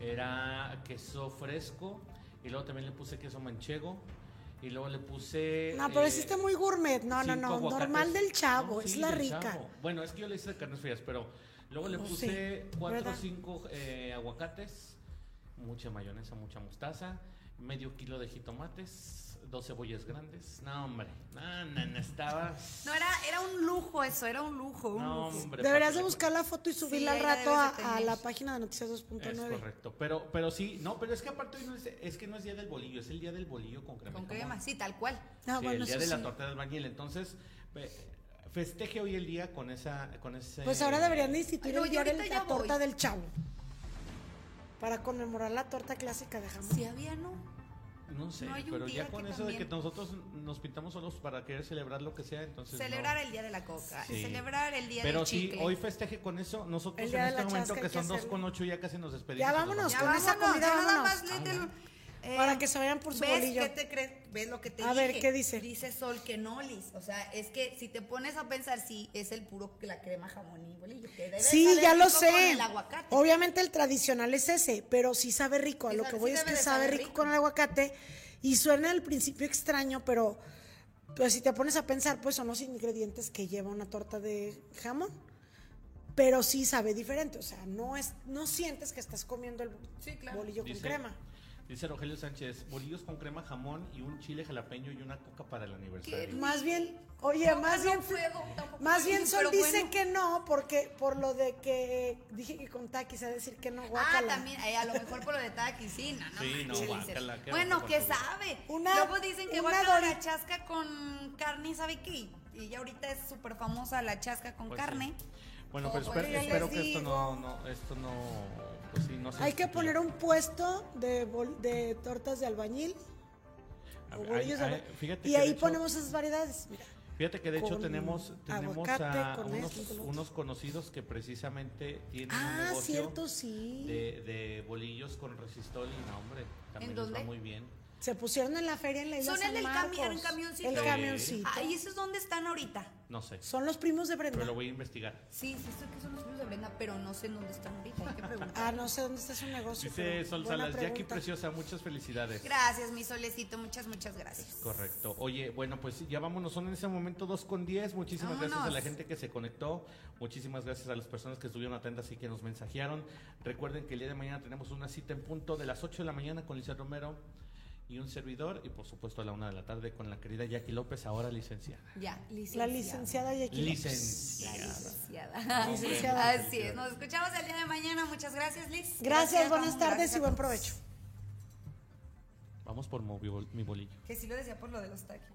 era queso fresco y luego también le puse queso manchego y luego le puse... No, pero eh, hiciste muy gourmet. No, no, no. Normal del chavo, No, es la rica. chavo. Bueno, es que yo le hice de carnes frías, pero luego le Oh, puse sí, cuatro o cinco eh, aguacates, mucha mayonesa, mucha mostaza, medio kilo de jitomates, dos cebollas grandes. No, hombre, no, no, no estaba... No, era, era un lujo eso, era un lujo. Un No, lujo. hombre. Deberías papi, de buscar la foto y subirla al rato a, la página de Noticias Es 2.9. correcto, pero, pero sí, no, pero es que aparte hoy no es, es que no es día del bolillo, es el día del bolillo con crema. Con crema, sí, tal cual. Ah, Sí, bueno, el día de la torta de albañil, entonces eh, festeje hoy el día con esa, con ese. Pues ahora deberían de instituir Ay, el día de la voy. torta del chavo. Para conmemorar la torta clásica de jamón. Sí había, ¿no? No sé, No pero ya con eso de que nosotros nos pintamos solos para querer celebrar lo que sea, entonces. Celebrar no. el día de la coca, Sí. celebrar el día Pero del chicle. hoy festeje con eso. Nosotros en este momento que son dos hacerlo. con ocho ya casi nos despedimos. Ya vámonos, Ya con vámonos, esa comida ya nada vámonos. más eh, Para que se vayan por su ¿ves bolillo. qué te crees? ¿Ves lo que te A dije? ver, ¿qué dice? Dice Sol que no, Liz. O sea, es que si te pones a pensar, sí, es el puro la crema jamón y bolillo. Sí, ya lo sé. el. Obviamente el tradicional es ese, pero sí sabe rico. A lo que voy sí es que sabe rico, rico. con el aguacate y suena al principio extraño, pero pues si te pones a pensar, pues son los ingredientes que lleva una torta de jamón. Pero sí sabe diferente, o sea, no es no sientes que estás comiendo el Sí, claro. bolillo con crema. Dice Rogelio Sánchez, bolillos con crema jamón y un chile jalapeño y una coca para el aniversario. Más bien, oye, más bien, más (laughs) bien Sol dice que no, porque por lo de que dije que con taquis, a decir que no, guacala. Ah, también, eh, a lo mejor por lo de taquis, sí, no, no. Sí, no, guácala, qué Bueno, rico ¿qué con tu- sabe? Una- Luego dicen que una guacala la chasca con carne, ¿sabe qué? Y ya ahorita es súper famosa la chasca con Pues carne. sí. Bueno, pero Oye, espero, espero que esto no, no, esto no, pues sí, no se Hay que poner un puesto de, bol- de tortas de albañil. A o ver, bolillos hay- de hay- alba- fíjate y ahí hecho- ponemos esas variedades. Mira. Fíjate que de hecho tenemos, tenemos aguacate, a unos, conocidos que precisamente tienen un Ah, negocio cierto, sí. de, de bolillos con resistol y no, hombre, también ¿En les va muy bien. Se pusieron en la feria en la isla Son San el del Marcos. camión, camioncito. El Sí. camioncito. Ah, ¿y esos dónde están ahorita? No sé, Son los primos de Brenda. pero lo voy a investigar. Sí, sí, sé que son los primos de Brenda, pero no sé en dónde están ahorita. Hay que preguntar. Ah, no sé dónde está su negocio. Dice pero Sol buena Salas, Jackie pregunta. Preciosa, muchas felicidades. Gracias, mi solecito. Muchas, muchas gracias. Correcto. Oye, bueno, pues ya vámonos, son en ese momento 2 con 10. Muchísimas gracias a la Vámonos. gente que se conectó. Muchísimas gracias a las personas que estuvieron atentas y que nos mensajearon. Recuerden que el día de mañana tenemos una cita en punto de las 8 de la mañana con Lisa Romero y un servidor y por supuesto a la una de la tarde con la querida Jackie López, ahora licenciada. Ya, licenciada. La licenciada Jackie licenciada. López. Licenciada. licenciada. licenciada. Así es, nos escuchamos el día de mañana, muchas gracias Liz. Gracias, buenas tardes y buen provecho. Vamos por mi bolillo. Que si lo decía por lo de los taquis.